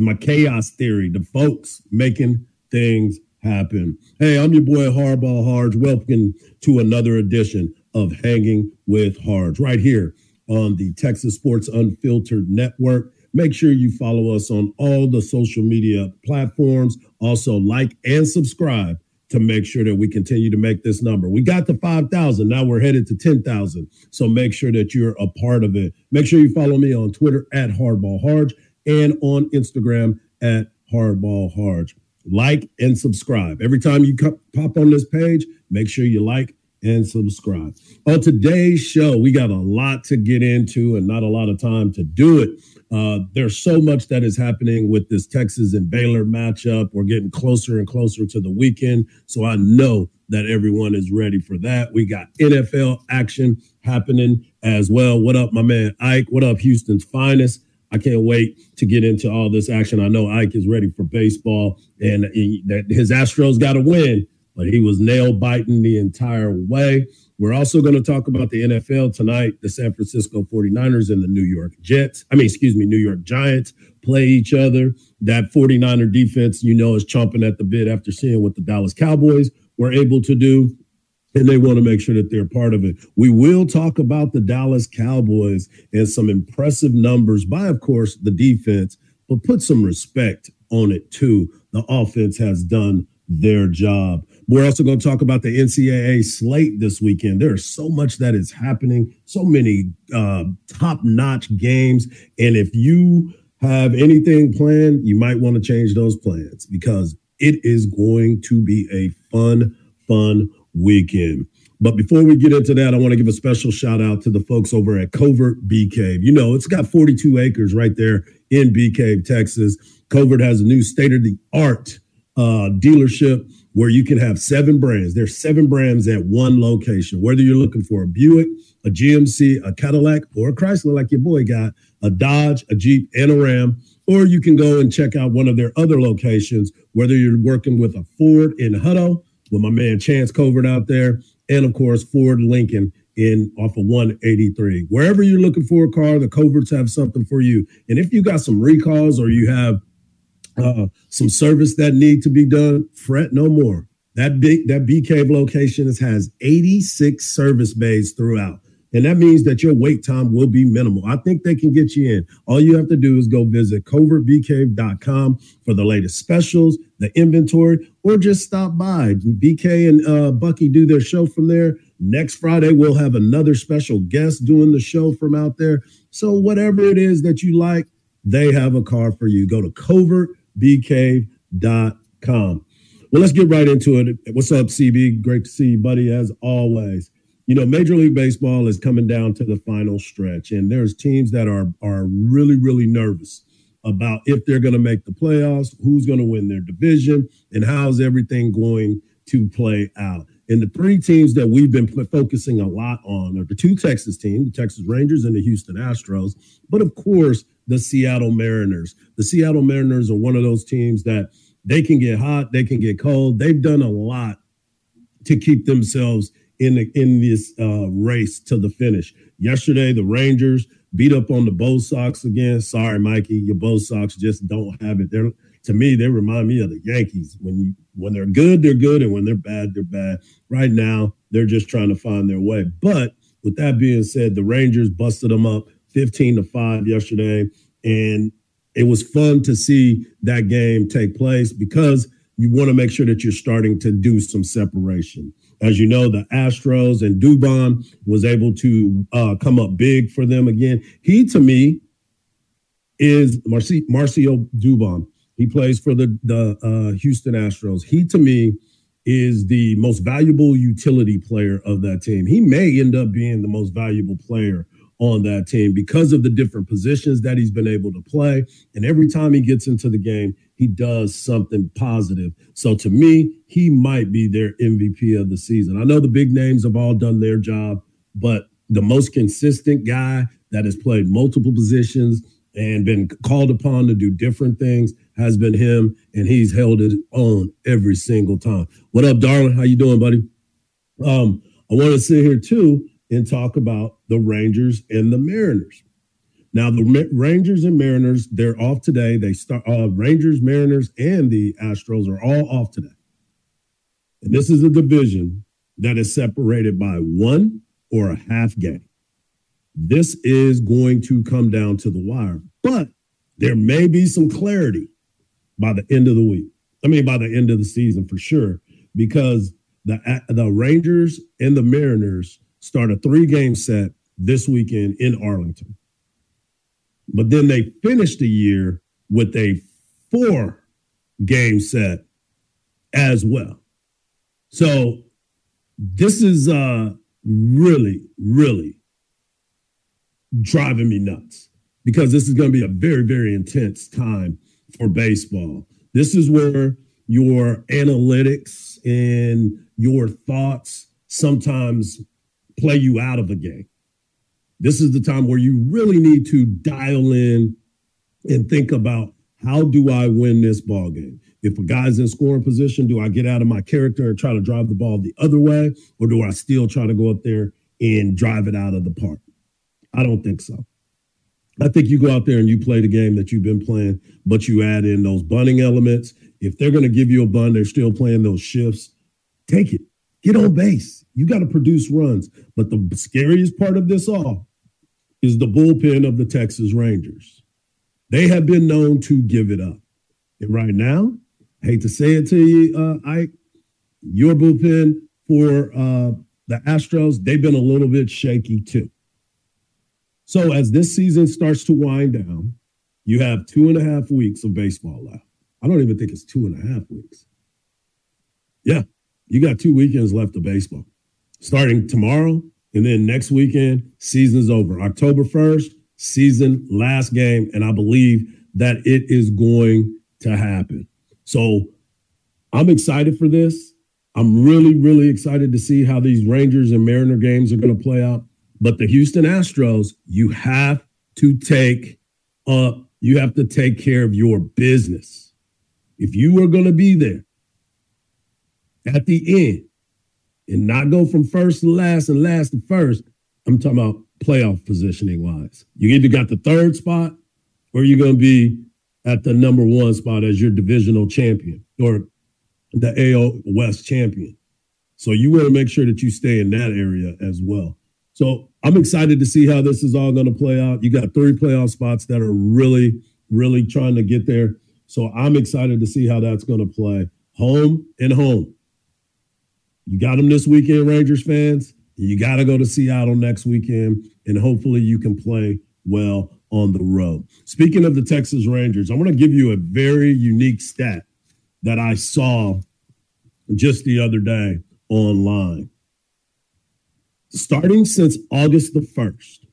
My chaos theory. The folks making things happen. Hey, I'm your boy Hardball Hardge. Welcome to another edition of Hanging with Hardge right here on the Texas Sports Unfiltered Network. Make sure you follow us on all the social media platforms. Also, like and subscribe to make sure that we continue to make this number. We got to 5,000. Now we're headed to 10,000. So make sure that you're a part of it. Make sure you follow me on Twitter at Hardball Hardge and on Instagram at Hardball Hardge. Like and subscribe. Every time you pop on this page, make sure you like and subscribe. On today's show, we got a lot to get into and not a lot of time to do it. Uh, there's so much that is happening with this Texas and Baylor matchup. We're getting closer and closer to the weekend. So I know that everyone is ready for that. We got NFL action happening as well. What up, my man Ike? What up, Houston's finest? I can't wait to get into all this action. I know Ike is ready for baseball and that his Astros got to win, but he was nail biting the entire way. We're also going to talk about the NFL tonight. The San Francisco 49ers and the New York Jets, I mean, excuse me, New York Giants play each other. That 49er defense, you know, is chomping at the bit after seeing what the Dallas Cowboys were able to do. And they want to make sure that they're part of it. We will talk about the Dallas Cowboys and some impressive numbers by, of course, the defense, but put some respect on it too. The offense has done their job. We're also going to talk about the NCAA slate this weekend. There's so much that is happening, so many uh, top notch games. And if you have anything planned, you might want to change those plans because it is going to be a fun, fun weekend. But before we get into that, I want to give a special shout out to the folks over at Covert Bee Cave. You know, it's got 42 acres right there in Bee Cave, Texas. Covert has a new state of the art uh, dealership where you can have seven brands. There's seven brands at one location. Whether you're looking for a Buick, a GMC, a Cadillac, or a Chrysler, like your boy got, a Dodge, a Jeep, and a Ram. Or you can go and check out one of their other locations, whether you're working with a Ford in Hutto, with my man Chance Covert out there, and of course Ford Lincoln in off of 183. Wherever you're looking for a car, the Coverts have something for you. And if you got some recalls or you have uh, some service that need to be done, fret no more. That big that Bee Cave location has 86 service bays throughout. And that means that your wait time will be minimal. I think they can get you in. All you have to do is go visit covertbeecave.com for the latest specials, the inventory, or just stop by. BK and uh, Bucky do their show from there. Next Friday, we'll have another special guest doing the show from out there. So, whatever it is that you like, they have a car for you. Go to covert beecave.com. Well, let's get right into it. What's up, CB? Great to see you, buddy, as always. You know, Major League Baseball is coming down to the final stretch, and there's teams that are are really, really nervous about if they're going to make the playoffs, who's going to win their division, and how's everything going to play out. And the three teams that we've been focusing a lot on are the two Texas teams, the Texas Rangers and the Houston Astros, but of course, the Seattle Mariners. The Seattle Mariners are one of those teams that they can get hot, they can get cold. They've done a lot to keep themselves in the, in this uh, race to the finish. Yesterday, the Rangers beat up on the Bo Sox again. Sorry, Mikey, your Bo Sox just don't have it. They're to me, they remind me of the Yankees. When you when they're good, they're good, and when they're bad, they're bad. Right now, they're just trying to find their way. But with that being said, the Rangers busted them up 15 to 5 yesterday. And it was fun to see that game take place because you want to make sure that you're starting to do some separation. As you know, the Astros and Dubon was able to uh, come up big for them again. He, to me, is Marci- Mauricio Dubon. He plays for the the uh, Houston Astros. He, to me, is the most valuable utility player of that team. He may end up being the most valuable player on that team because of the different positions that he's been able to play. And every time he gets into the game, he does something positive. So to me, he might be their MVP of the season. I know the big names have all done their job, but the most consistent guy that has played multiple positions and been called upon to do different things has been him, and he's held it on every single time. What up, darling? How you doing, buddy? Um, I want to sit here too and talk about the Rangers and the Mariners. Now the Rangers and Mariners, they're off today. They start uh, Rangers, Mariners, and the Astros are all off today. And this is a division that is separated by one or a half game. This is going to come down to the wire, but there may be some clarity by the end of the week. I mean, by the end of the season for sure, because the the Rangers and the Mariners start a three game set this weekend in Arlington. But then they finished the year with a four game set as well. So this is uh really, really driving me nuts because this is going to be a very, very intense time for baseball. This is where your analytics and your thoughts sometimes play you out of a game. This is the time where you really need to dial in and think about how do I win this ball game? If a guy's in scoring position, do I get out of my character and try to drive the ball the other way, or do I still try to go up there and drive it out of the park? I don't think so. I think you go out there and you play the game that you've been playing, but you add in those bunting elements. If they're going to give you a bun, they're still playing those shifts. Take it. Get on base. You got to produce runs. But the scariest part of this all is the bullpen of the Texas Rangers. They have been known to give it up. And right now, I hate to say it to you, uh, Ike, your bullpen for uh, the Astros, they've been a little bit shaky too. So as this season starts to wind down, you have two and a half weeks of baseball left. I don't even think it's two and a half weeks. Yeah, you got two weekends left of baseball. Starting tomorrow and then next weekend, season's over. October 1st, season last game. And I believe that it is going to happen. So I'm excited for this. I'm really, really excited to see how these Rangers and Mariner games are going to play out. But the Houston Astros, you have to take up, you have to take care of your business. If you are going to be there at the end and not go from first to last and last to first, I'm talking about playoff positioning wise. You either got the third spot or you're going to be at the number one spot as your divisional champion or the AL West champion. So you want to make sure that you stay in that area as well. So I'm excited to see how this is all going to play out. You got three playoff spots that are really, really trying to get there. So I'm excited to see how that's going to play. Home and home. You got them this weekend, Rangers fans. You got to go to Seattle next weekend, and hopefully you can play well on the road. Speaking of the Texas Rangers, I'm going to give you a very unique stat that I saw just the other day online. Starting since August the 1st,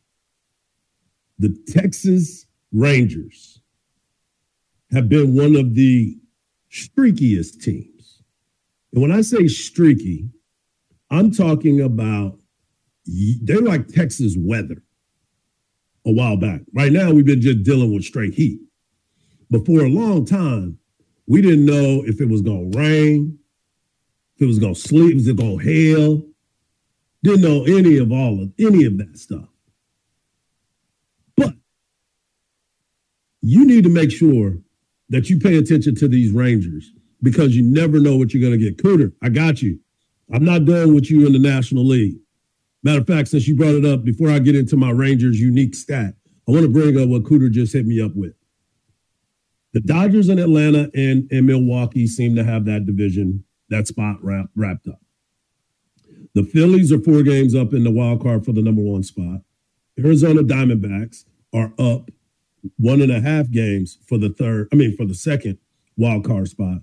the Texas Rangers have been one of the streakiest teams. And when I say streaky, I'm talking about they're like Texas weather a while back. Right now, we've been just dealing with straight heat. But for a long time, we didn't know if it was going to rain, if it was going to sleet, was it going to hail. Didn't know any of all of any of that stuff. But you need to make sure that you pay attention to these Rangers because you never know what you're going to get. Cooter, I got you. I'm not done with you in the National League. Matter of fact, since you brought it up, before I get into my Rangers unique stat, I want to bring up what Cooter just hit me up with. The Dodgers in Atlanta and, and Milwaukee seem to have that division, that spot wrap, wrapped up. The Phillies are four games up in the wild card for the number one spot. Arizona Diamondbacks are up one and a half games for the third, I mean, for the second wild card spot.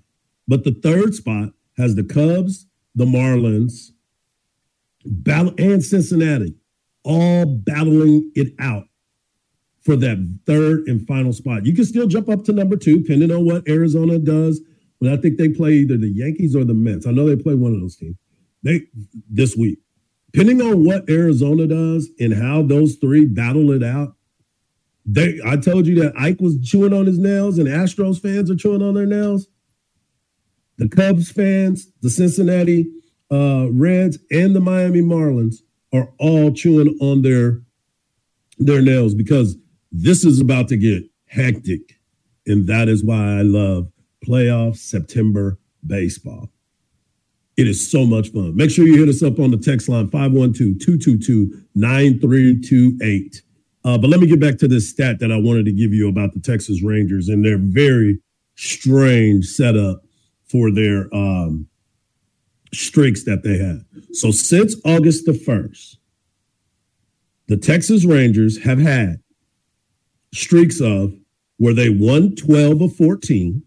But the third spot has the Cubs, the Marlins, and Cincinnati, all battling it out for that third and final spot. You can still jump up to number two, depending on what Arizona does. But I think they play either the Yankees or the Mets. I know they play one of those teams. They this week. Depending on what Arizona does and how those three battle it out, they I told you that Ike was chewing on his nails and Astros fans are chewing on their nails. The Cubs fans, the Cincinnati uh, Reds and the Miami Marlins are all chewing on their their nails because This is about to get hectic. And that is why I love playoff September baseball. It is so much fun. Make sure you hit us up on the text line 512 222 9328. Uh, but let me get back to this stat that I wanted to give you about the Texas Rangers and their very strange setup for their um, streaks that they had. So since August the 1st, the Texas Rangers have had streaks of where they won 12 of 14,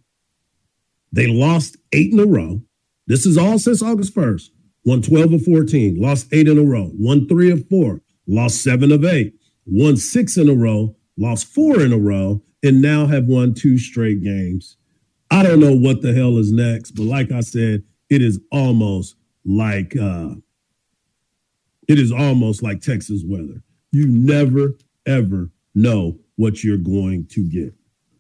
they lost eight in a row. This is all since August 1st. Won 12 of 14, lost eight in a row, won three of four, lost seven of eight, won six in a row, lost four in a row, and now have won two straight games. I don't know what the hell is next, but like I said, it is almost like uh it is almost like Texas weather. You never ever know what you're going to get.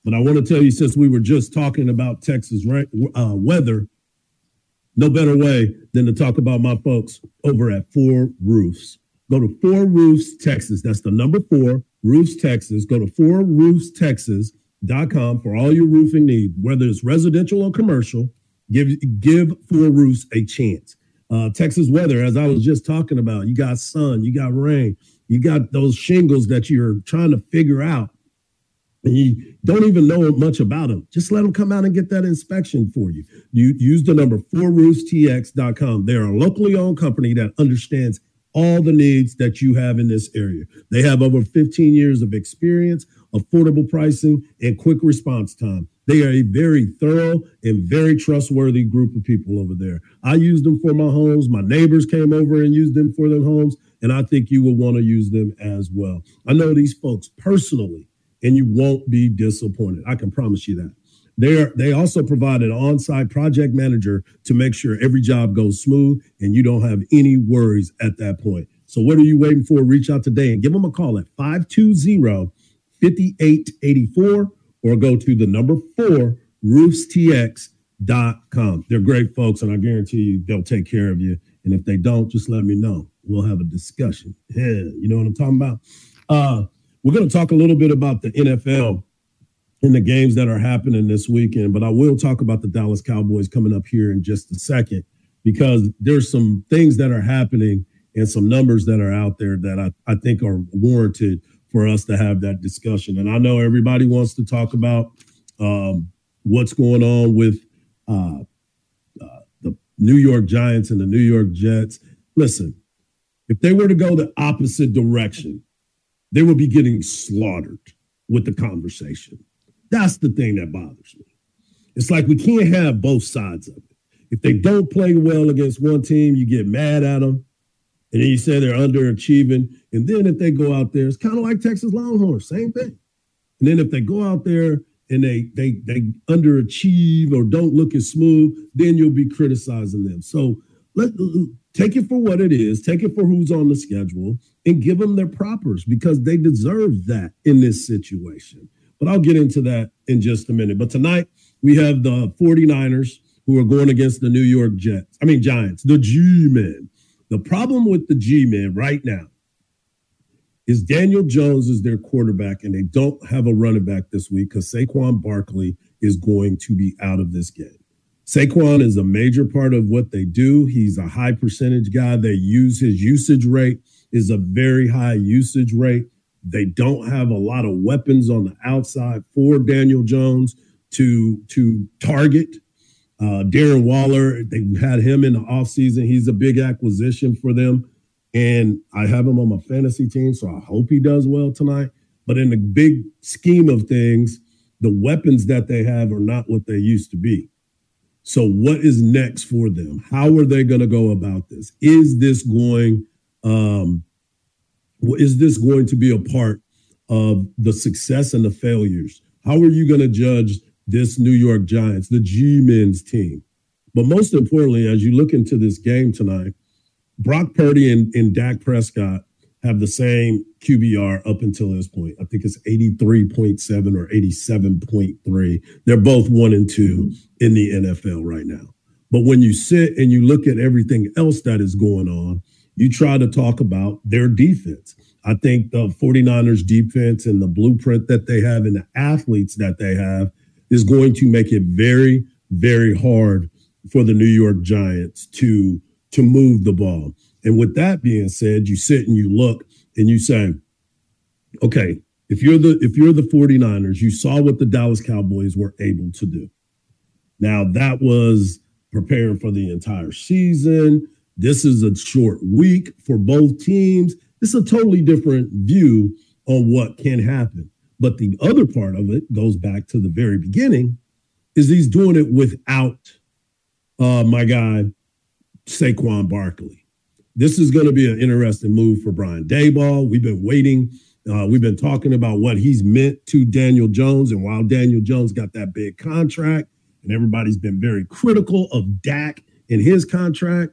But I want to tell you, since we were just talking about Texas uh, weather, no better way than to talk about my folks over at Four Roofs. Go to Four Roofs Texas. That's the number four, Roofs Texas. Go to Four Roofs Texas.com for all your roofing needs, whether it's residential or commercial. Give give Four Roofs a chance. Uh, Texas weather, as I was just talking about, you got sun, you got rain, you got those shingles that you're trying to figure out and you don't even know much about them, just let them come out and get that inspection for you. You use the number 4roofstx.com. They're a locally owned company that understands all the needs that you have in this area. They have over 15 years of experience, affordable pricing, and quick response time. They are a very thorough and very trustworthy group of people over there. I use them for my homes. My neighbors came over and used them for their homes, and I think you will want to use them as well. I know these folks personally and you won't be disappointed. I can promise you that. They are, they also provide an on-site project manager to make sure every job goes smooth and you don't have any worries at that point. So what are you waiting for? Reach out today and give them a call at 520-5884 or go to the number four roofstx.com. They're great folks and I guarantee you they'll take care of you. And if they don't, just let me know. We'll have a discussion. Yeah, you know what I'm talking about? Uh, we're going to talk a little bit about the NFL and the games that are happening this weekend, but I will talk about the Dallas Cowboys coming up here in just a second because there's some things that are happening and some numbers that are out there that I, I think are warranted for us to have that discussion. And I know everybody wants to talk about um, what's going on with uh, uh, the New York Giants and the New York Jets. Listen, if they were to go the opposite direction, they will be getting slaughtered with the conversation. That's the thing that bothers me. It's like we can't have both sides of it. If they don't play well against one team, you get mad at them. And then you say they're underachieving. And then if they go out there, it's kind of like Texas Longhorns, same thing. And then if they go out there and they they they underachieve or don't look as smooth, then you'll be criticizing them. So let take it for what it is, take it for who's on the schedule, and give them their propers because they deserve that in this situation. But I'll get into that in just a minute. But tonight we have the 49ers who are going against the New York Jets. I mean, Giants, the G Men. The problem with the G Men right now is Daniel Jones is their quarterback, and they don't have a running back this week because Saquon Barkley is going to be out of this game. Saquon is a major part of what they do. He's a high percentage guy. They use his usage rate is a very high usage rate. They don't have a lot of weapons on the outside for Daniel Jones to to target. Uh, Darren Waller, they had him in the offseason. He's a big acquisition for them. And I have him on my fantasy team, so I hope he does well tonight. But in the big scheme of things, the weapons that they have are not what they used to be. So, what is next for them? How are they going to go about this? Is this going? Um, is this going to be a part of the success and the failures? How are you going to judge this New York Giants, the G Men's team? But most importantly, as you look into this game tonight, Brock Purdy and, and Dak Prescott have the same QBR up until this point. I think it's 83.7 or 87.3. They're both one and two in the NFL right now. But when you sit and you look at everything else that is going on, you try to talk about their defense. I think the 49ers defense and the blueprint that they have and the athletes that they have is going to make it very, very hard for the New York Giants to to move the ball. And with that being said, you sit and you look and you say, okay, if you're the if you're the 49ers, you saw what the Dallas Cowboys were able to do. Now that was preparing for the entire season. This is a short week for both teams. It's a totally different view on what can happen. But the other part of it goes back to the very beginning is he's doing it without uh, my guy, Saquon Barkley. This is going to be an interesting move for Brian Daboll. We've been waiting. Uh, we've been talking about what he's meant to Daniel Jones. And while Daniel Jones got that big contract, and everybody's been very critical of Dak and his contract,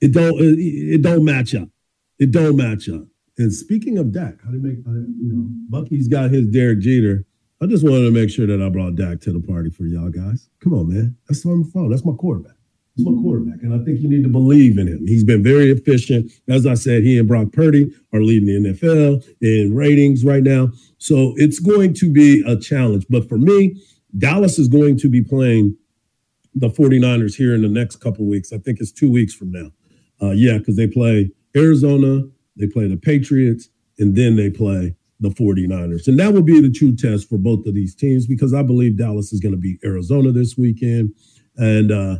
It don't it, it don't match up. It don't match up. And speaking of Dak, how do you make you know Bucky's got his Derek Jeter. I just wanted to make sure that I brought Dak to the party for y'all guys. Come on, man. That's my phone. That's my quarterback. That's my quarterback. And I think you need to believe in him. He's been very efficient. As I said, he and Brock Purdy are leading the NFL in ratings right now. So it's going to be a challenge. But for me, Dallas is going to be playing the 49ers here in the next couple weeks. I think it's two weeks from now. Uh, yeah, because they play Arizona, they play the Patriots, and then they play the 49ers. And that will be the true test for both of these teams because I believe Dallas is going to beat Arizona this weekend. And uh,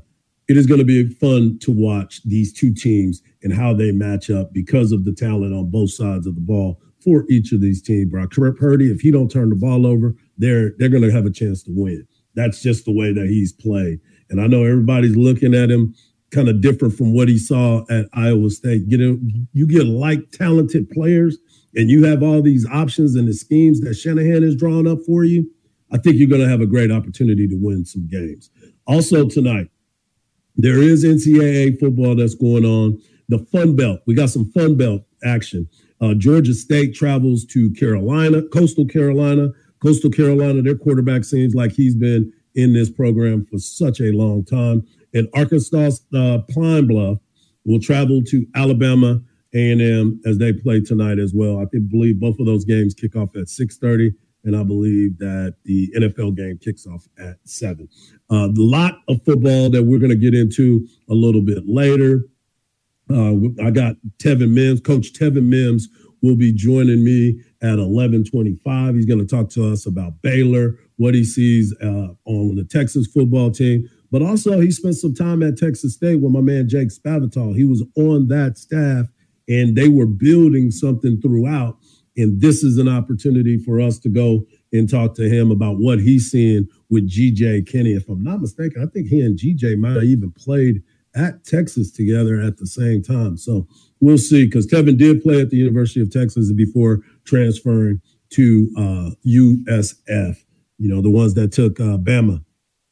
it is going to be fun to watch these two teams and how they match up because of the talent on both sides of the ball for each of these teams. Brock Purdy, if he don't turn the ball over, they're they're going to have a chance to win. That's just the way that he's played. And I know everybody's looking at him kind of different from what he saw at Iowa State. You know, you get like talented players and you have all these options and the schemes that Shanahan has drawn up for you. I think you're going to have a great opportunity to win some games. Also tonight, there is NCAA football that's going on. The Sun Belt, we got some Sun Belt action. Uh, Georgia State travels to Carolina, Coastal Carolina. Coastal Carolina, their quarterback seems like he's been in this program for such a long time and Arkansas uh, Pine Bluff will travel to Alabama A&M as they play tonight as well. I believe both of those games kick off at 6:30, and I believe that the NFL game kicks off at seven. Uh, a lot of football that we're going to get into a little bit later. Uh, I got Tevin Mims, Coach Tevin Mims will be joining me at 11:25. He's going to talk to us about Baylor, what he sees uh, on the Texas football team. But also, he spent some time at Texas State with my man Jake Spavital. He was on that staff, and they were building something throughout. And this is an opportunity for us to go and talk to him about what he's seeing with GJ Kinne. If I'm not mistaken, I think he and GJ might have even played at Texas together at the same time. So we'll see, because Tevin did play at the University of Texas before transferring to uh, USF. You know, the ones that took uh, Bama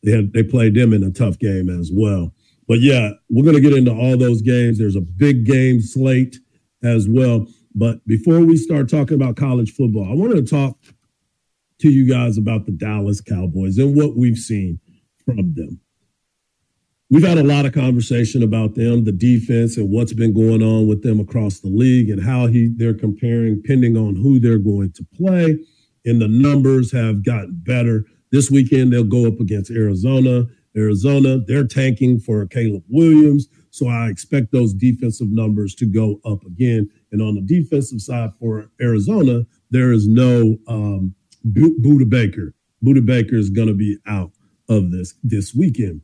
they had they played them in a tough game as well. But yeah, we're going to get into all those games. There's a big game slate as well. But before we start talking about college football, I wanted to talk to you guys about the Dallas Cowboys and what we've seen from them. We've had a lot of conversation about them, the defense, and what's been going on with them across the league, and how he they're comparing, pending on who they're going to play. And the numbers have gotten better. This weekend, they'll go up against Arizona. Arizona, they're tanking for Caleb Williams. So I expect those defensive numbers to go up again. And on the defensive side for Arizona, there is no um, Budda Baker. Budda Baker is going to be out of this this weekend.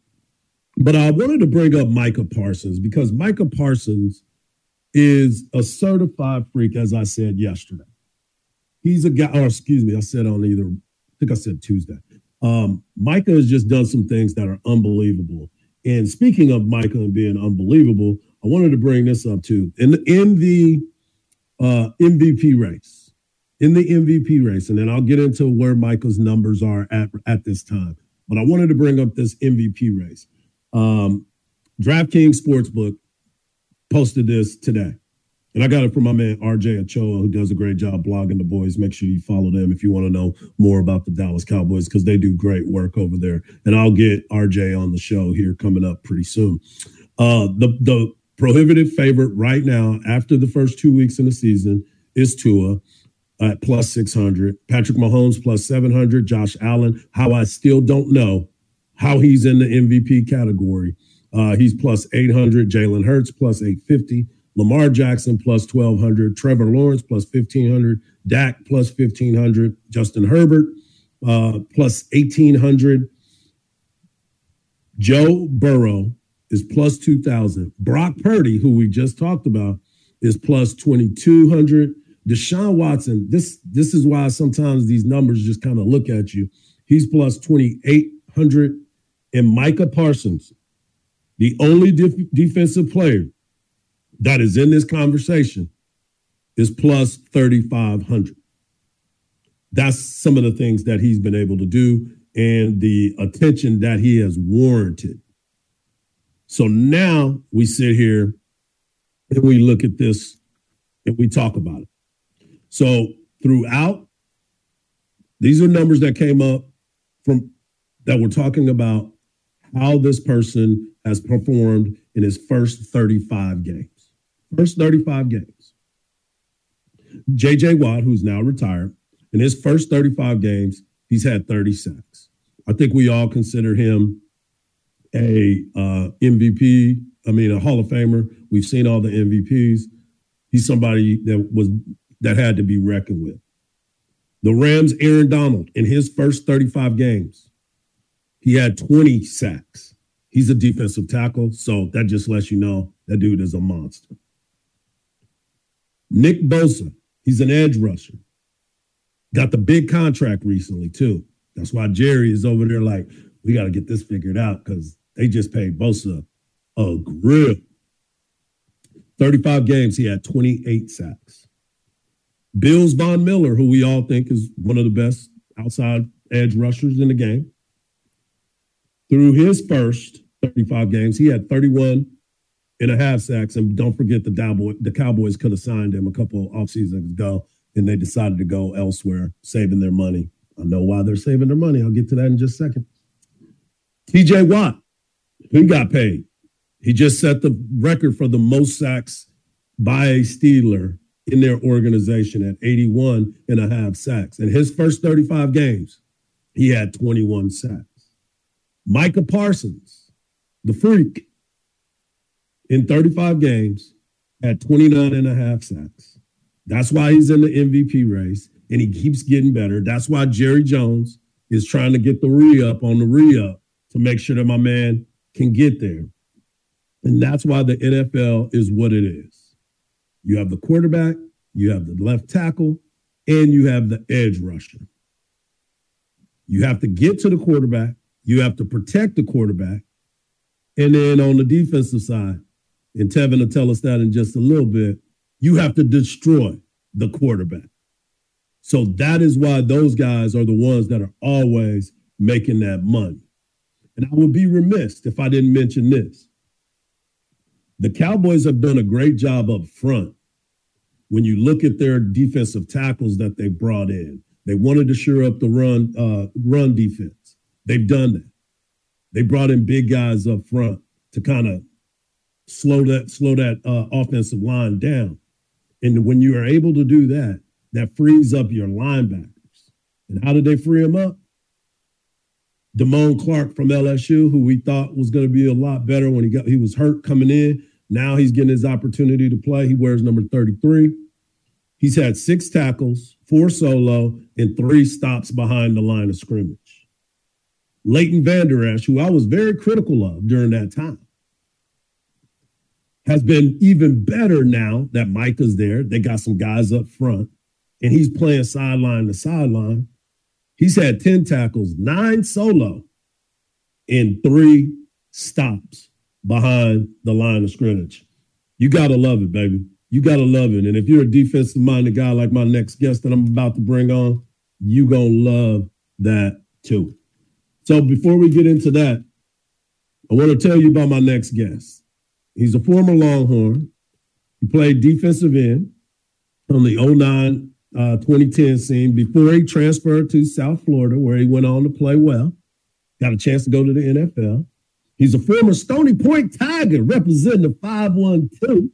But I wanted to bring up Micah Parsons because Micah Parsons is a certified freak, as I said yesterday. He's a guy, or excuse me, I said on either, I think I said Tuesday. Um, Micah has just done some things that are unbelievable. And speaking of Micah and being unbelievable, I wanted to bring this up too. In in the uh, MVP race. In the MVP race, and then I'll get into where Michael's numbers are at at this time. But I wanted to bring up this MVP race. Um, DraftKings Sportsbook posted this today. And I got it from my man RJ Ochoa, who does a great job blogging the boys. Make sure you follow them if you want to know more about the Dallas Cowboys because they do great work over there. And I'll get RJ on the show here coming up pretty soon. Uh, the the prohibited favorite right now after the first two weeks in the season is Tua at plus 600, Patrick Mahomes plus 700, Josh Allen, how I still don't know how he's in the MVP category. Uh, he's plus 800, Jalen Hurts plus 850. Lamar Jackson plus 1,200, Trevor Lawrence plus 1,500, Dak plus 1,500, Justin Herbert uh, plus 1,800. Joe Burrow is plus 2,000. Brock Purdy, who we just talked about, is plus 2,200. Deshaun Watson, this, this is why sometimes these numbers just kind of look at you. He's plus 2,800. And Micah Parsons, the only def- defensive player that is in this conversation is plus 3,500. That's some of the things that he's been able to do and the attention that he has warranted. So now we sit here and we look at this and we talk about it. So throughout, these are numbers that came up from that we're talking about how this person has performed in his first 35 games. First 35 games. JJ Watt, who's now retired, in his first 35 games, he's had 30 sacks. I think we all consider him a uh, MVP. I mean, a Hall of Famer. We've seen all the MVPs. He's somebody that was that had to be reckoned with. The Rams, Aaron Donald, in his first 35 games, he had 20 sacks. He's a defensive tackle, so that just lets you know that dude is a monster. Nick Bosa, he's an edge rusher. Got the big contract recently, too. That's why Jerry is over there like, we got to get this figured out because they just paid Bosa a grill. 35 games, he had 28 sacks. Bills Von Miller, who we all think is one of the best outside edge rushers in the game. Through his first 35 games, he had 31 and a half sacks. And don't forget the Cowboys, the Cowboys could have signed him a couple of off seasons ago, and they decided to go elsewhere, saving their money. I know why they're saving their money. I'll get to that in just a second. TJ Watt, he got paid. He just set the record for the most sacks by a Steeler in their organization at 81 and a half sacks. In his first 35 games, he had 21 sacks. Micah Parsons, the freak, in 35 games had 29 and a half sacks. That's why he's in the MVP race and he keeps getting better. That's why Jerry Jones is trying to get the re up on the re up to make sure that my man can get there. And that's why the NFL is what it is. You have the quarterback, you have the left tackle, and you have the edge rusher. You have to get to the quarterback, you have to protect the quarterback. And then on the defensive side, and Tevin will tell us that in just a little bit, you have to destroy the quarterback. So that is why those guys are the ones that are always making that money. And I would be remiss if I didn't mention this. The Cowboys have done a great job up front when you look at their defensive tackles that they brought in. They wanted to shore up the run uh, run defense. They've done that. They brought in big guys up front to kind of slow that slow that uh, offensive line down. And when you are able to do that, that frees up your linebackers. And how did they free them up? Damone Clark from LSU, who we thought was going to be a lot better when he got he was hurt coming in. Now he's getting his opportunity to play. He wears number 33. He's had six tackles, four solo, and three stops behind the line of scrimmage. Leighton Vander Esch, who I was very critical of during that time, has been even better now that Micah's there. They got some guys up front, and he's playing sideline to sideline. He's had 10 tackles, nine solo, and three stops behind the line of scrimmage. You got to love it, baby. you gotta love it. And if you're a defensive minded guy like my next guest that I'm about to bring on, you gonna love that too. So before we get into that, I want to tell you about my next guest. He's a former Longhorn. He played defensive end on the 09 uh, 2010 scene before he transferred to South Florida, where he went on to play well. Got a chance to go to the NFL. He's a former Stony Point Tiger representing the 512.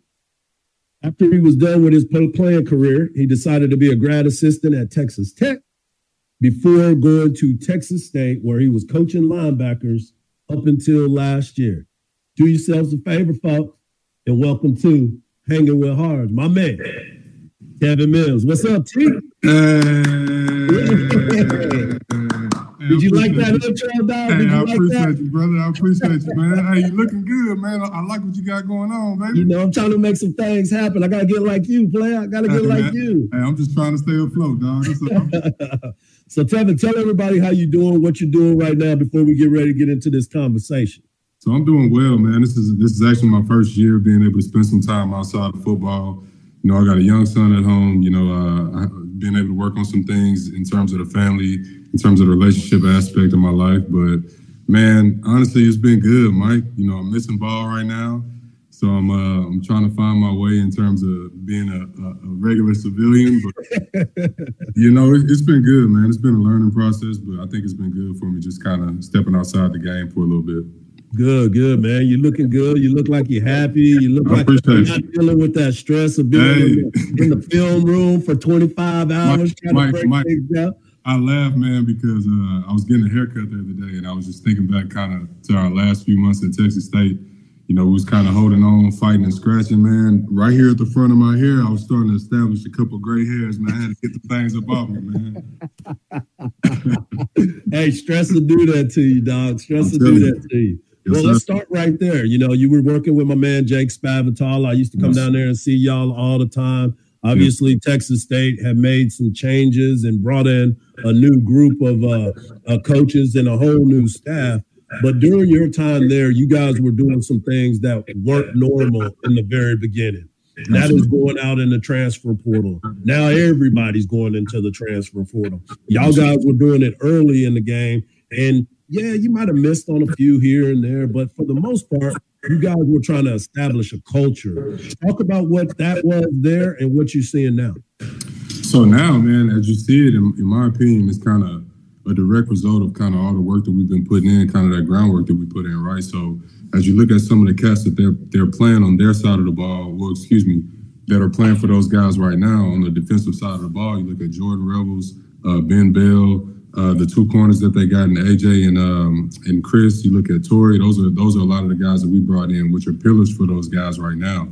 After he was done with his playing career, he decided to be a grad assistant at Texas Tech before going to Texas State, where he was coaching linebackers up until last year. Do yourselves a favor, folks, and welcome to Hanging with Hard, my man, Tevin Mims. What's up, T? Did you like that intro, dog? Hey, I like appreciate that? you, brother. I appreciate you, man. Hey, you looking good, man. I, I like what you got going on, baby. You know, I'm trying to make some things happen. I gotta get like you, player. I gotta get Hey, like man. you. Hey, I'm just trying to stay afloat, dog. So, Tevin, tell everybody how you doing, what you're doing right now before we get ready to get into this conversation. So I'm doing well, man. This is this is actually my first year being able to spend some time outside of football. You know, I got a young son at home. You know, uh, being able to work on some things in terms of the family, in terms of the relationship aspect of my life. But man, honestly, it's been good, Mike. You know, I'm missing ball right now. So I'm uh, I'm trying to find my way in terms of being a, a, a regular civilian, but you know it, it's been good, man. It's been a learning process, but I think it's been good for me just kind of stepping outside the game for a little bit. Good, good, man. You're looking good. You look like you're happy. You look I like you're not dealing with that stress of being in, the, in the film room for 25 hours trying Mike, Mike. I laugh, man, because uh, I was getting a haircut the other day, and I was just thinking back kind of to our last few months at Texas State. You know, we was kind of holding on, fighting and scratching, man. Right here at the front of my hair, I was starting to establish a couple gray hairs, man. I had to get the things up off me, man. Hey, stress will do that to you, dog. Stress will do you. that to you. Well, let's start right there. You know, you were working with my man Jake Spavital. I used to come Yes. down there and see y'all all the time. Obviously, Texas State had made some changes and brought in a new group of uh, uh, coaches and a whole new staff. But during your time there, you guys were doing some things that weren't normal in the very beginning. That is going out in the transfer portal. Now everybody's going into the transfer portal. Y'all guys were doing it early in the game, and yeah, you might have missed on a few here and there, but for the most part, you guys were trying to establish a culture. Talk about what that was there and what you're seeing now. So now, man, as you see it, in, in my opinion, it's kind of a direct result of kind of all the work that we've been putting in, kind of that groundwork that we put in, right? So as you look at some of the cats that they're they're playing on their side of the ball, well, excuse me, that are playing for those guys right now on the defensive side of the ball, you look at Jordan Revels, uh, Ben Bell, uh, the two corners that they got in AJ and um, and Chris. You look at Tori, those are those are a lot of the guys that we brought in, which are pillars for those guys right now.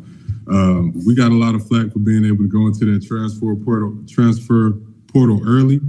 Um, we got a lot of flack for being able to go into that transfer portal transfer portal early.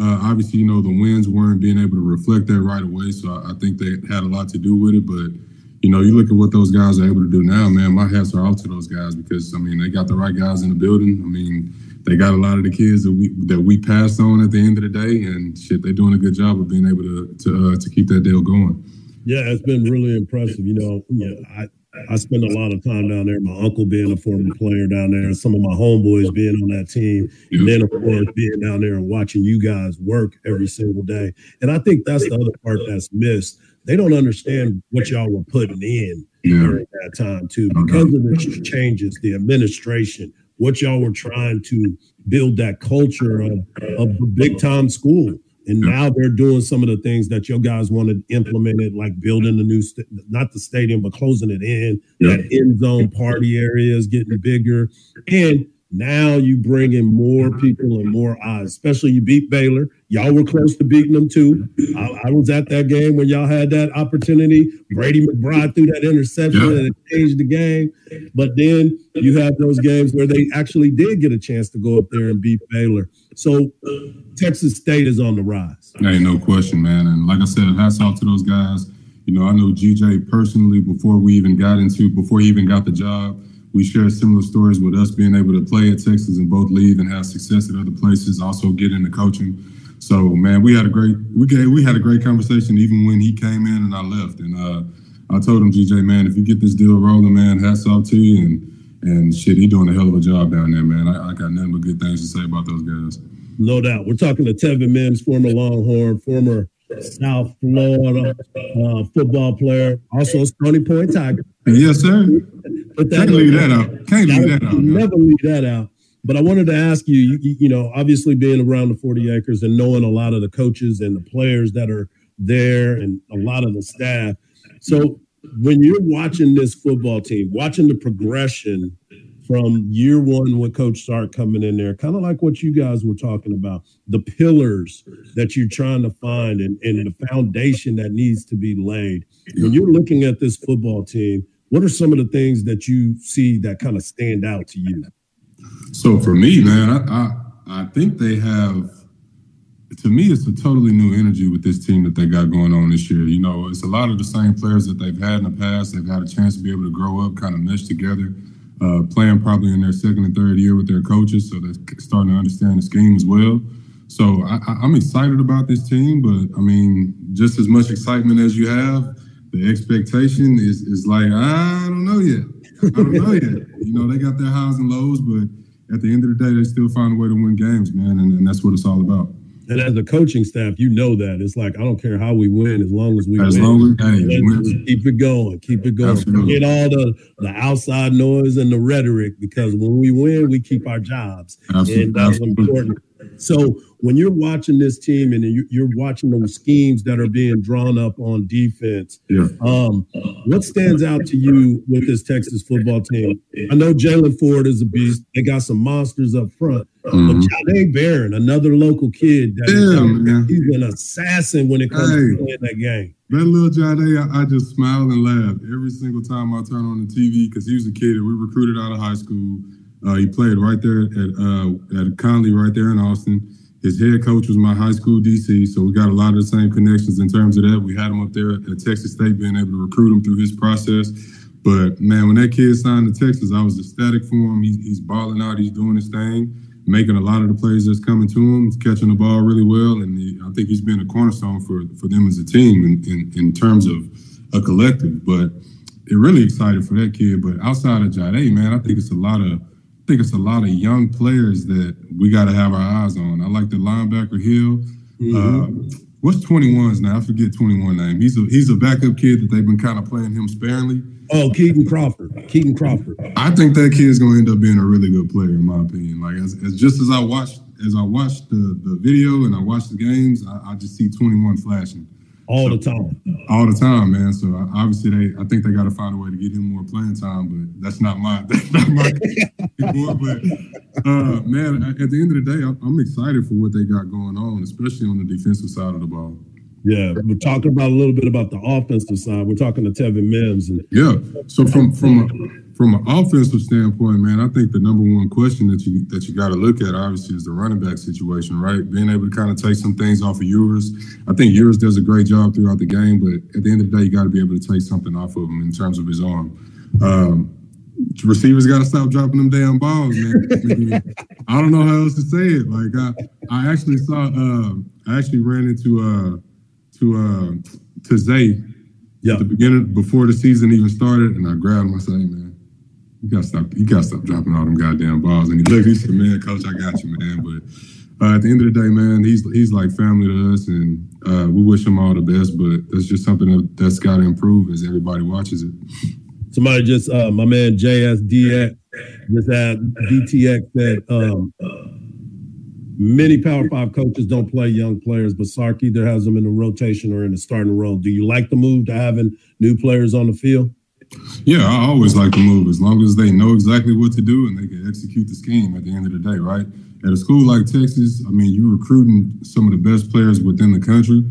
Uh, obviously, you know the wins weren't being able to reflect that right away, so I, I think they had a lot to do with it. But you know, you look at what those guys are able to do now, man. My hats are off to those guys because I mean they got the right guys in the building. I mean they got a lot of the kids that we that we passed on at the end of the day, and shit, they're doing a good job of being able to to uh, to keep that deal going. Yeah, it's been really impressive. You know, yeah, I I spend a lot of time down there. My uncle being a former player down there, some of my homeboys being on that team, and then of course being down there and watching you guys work every single day. And I think that's the other part that's missed. They don't understand what y'all were putting in Yeah. during that time too, because of the changes, the administration, what y'all were trying to build that culture of of the big time school. And now they're doing some of the things that your guys want to implement like building the new, st- not the stadium, but closing it in. Yeah. That end zone party area is getting bigger. And now you bring in more people and more eyes, especially you beat Baylor. Y'all were close to beating them too. I, I was at that game when y'all had that opportunity. Brady McBride threw that interception Yeah. and it changed the game. But then you have those games where they actually did get a chance to go up there and beat Baylor. So Texas State is on the rise. Ain't no question, man. And like I said, hats off to those guys. You know, I know GJ personally before we even got into before he even got the job. We share similar stories with us being able to play at Texas and both leave and have success at other places, also get into coaching. So man, we had a great we gave, we had a great conversation even when he came in and I left. And uh, I told him, GJ, man, if you get this deal rolling, man, hats off to you. And and shit, he doing a hell of a job down there, man. I, I got nothing but good things to say about those guys. No doubt. We're talking to Tevin Mims, former Longhorn, former South Florida uh, football player, also Stony Point Tiger. Yes, sir. But that Can't leave that out. Can't leave that out. Never leave that out. But I wanted to ask you, you, you know, obviously being around the 40 acres and knowing a lot of the coaches and the players that are there and a lot of the staff. So when you're watching this football team, watching the progression from year one with Coach Sark coming in there, kind of like what you guys were talking about, the pillars that you're trying to find and, and the foundation that needs to be laid. When you're looking at this football team, what are some of the things that you see that kind of stand out to you? So for me, man, I, I, I think they have to me, it's a totally new energy with this team that they got going on this year. You know, it's a lot of the same players that they've had in the past. They've had a chance to be able to grow up, kind of mesh together uh, playing probably in their second and third year with their coaches, so they're starting to understand the scheme as well. So I, am excited about this team, but I mean, just as much excitement as you have, the expectation is is like I don't know yet. I don't know yet. You know, they got their highs and lows, but at the end of the day, they still find a way to win games, man, and, and that's what it's all about. And as a coaching staff, you know that it's like I don't care how we win, as long as we as win. Long as, hey, win. keep it going, keep it going. Absolutely. Forget all the the outside noise and the rhetoric because when we win, we keep our jobs, Absolutely. and that's Absolutely. important. So when you're watching this team and you're watching those schemes that are being drawn up on defense, yeah. um, what stands out to you with this Texas football team? I know Jaylan Ford is a beast. They got some monsters up front. Mm-hmm. But Jahdae Barron, another local kid, that yeah, is, he's an assassin when it comes hey, to playing that game. That little Jahdae, I, I, just smile and laugh every single time I turn on the TV because he was a kid that we recruited out of high school. Uh, he played right there at uh, at Connally, right there in Austin. His head coach was my high school DC, so we got a lot of the same connections in terms of that. We had him up there at Texas State, being able to recruit him through his process. But man, when that kid signed to Texas, I was ecstatic for him. He's, balling out, he's doing his thing making a lot of the plays that's coming to him, he's catching the ball really well, and he, I think he's been a cornerstone for for them as a team in, in, in terms of a collective. But they're really excited for that kid. But outside of Jahdae, man, I think it's a lot of I think it's a lot of young players that we got to have our eyes on. I like the linebacker Hill. Mm-hmm. Uh, what's 21's now? I forget 21 name. He's a he's a backup kid that they've been kind of playing him sparingly. Oh, Keaton Crawford. Keaton Crawford. I think that kid's going to end up being a really good player, in my opinion. Like as, as just as I watched as I watched the, the video and I watched the games, I, I just see 21 flashing all so, the time. All the time, man. So obviously, they I think they got to find a way to get him more playing time, but that's not my that's not my. but uh, man, at the end of the day, I'm excited for what they got going on, especially on the defensive side of the ball. Yeah, we're talking about a little bit about the offensive side. We're talking to Tevin Mims, and yeah. So from from from an offensive standpoint, man, I think the number one question that you that you got to look at obviously is the running back situation, right? Being able to kind of take some things off of Ewers. I think Ewers does a great job throughout the game, but at the end of the day, you got to be able to take something off of him in terms of his arm. Um, receivers got to stop dropping them damn balls, man. I don't know how else to say it. Like I, I actually saw, uh, I actually ran into uh, to uh, to Zay yeah. at the beginning before the season even started, and I grabbed him. I said, hey, "Man, you gotta stop. You gotta stop dropping all them goddamn balls." And he looked. He said, "Man, coach, I got you, man." But uh, at the end of the day, man, he's he's like family to us, and uh, we wish him all the best. But that's just something that, that's got to improve as everybody watches it. Somebody just, uh, my man JSDX just had DTX that um, Many Power Five coaches don't play young players, but Sark either has them in the rotation or in the starting role. Do you like the move to having new players on the field? Yeah, I always like the move as long as they know exactly what to do and they can execute the scheme at the end of the day, right? At a school like Texas, I mean, you're recruiting some of the best players within the country.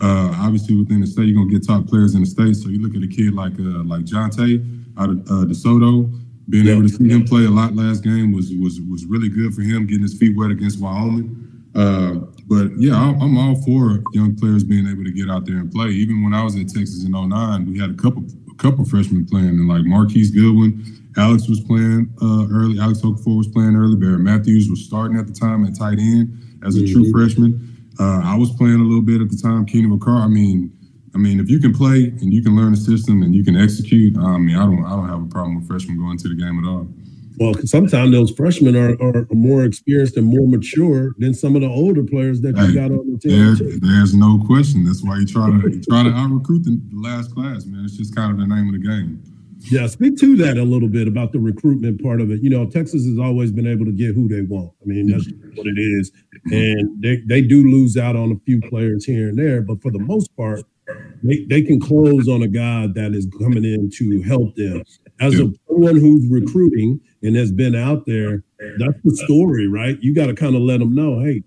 Uh, obviously, within the state, you're gonna get top players in the state. So you look at a kid like uh, like Johntay out of uh, DeSoto. Being able to see him play a lot last game was was was really good for him, getting his feet wet against Wyoming. Uh, but yeah, I'm all for young players being able to get out there and play. Even when I was at Texas in 09, we had a couple a couple freshmen playing, and like Marquise Goodwin, Alex was playing uh, early. Alex Okafor was playing early. Barrett Matthews was starting at the time at tight end as a mm-hmm. true freshman. Uh, I was playing a little bit at the time. Keenan McCarr. I mean, I mean, if you can play and you can learn the system and you can execute, I mean, I don't, I don't have a problem with freshmen going to the game at all. Well, sometimes those freshmen are, are more experienced and more mature than some of the older players that hey, you got on the team. There, there's no question. That's why you try to you try to out recruit the last class, man. It's just kind of the name of the game. Yeah, speak to that a little bit about the recruitment part of it. You know, Texas has always been able to get who they want. I mean, that's mm-hmm. what it is. And they, they do lose out on a few players here and there, but for the most part, they, they can close on a guy that is coming in to help them. As a someone who's recruiting and has been out there, that's the story, right? You got to kind of let them know, hey,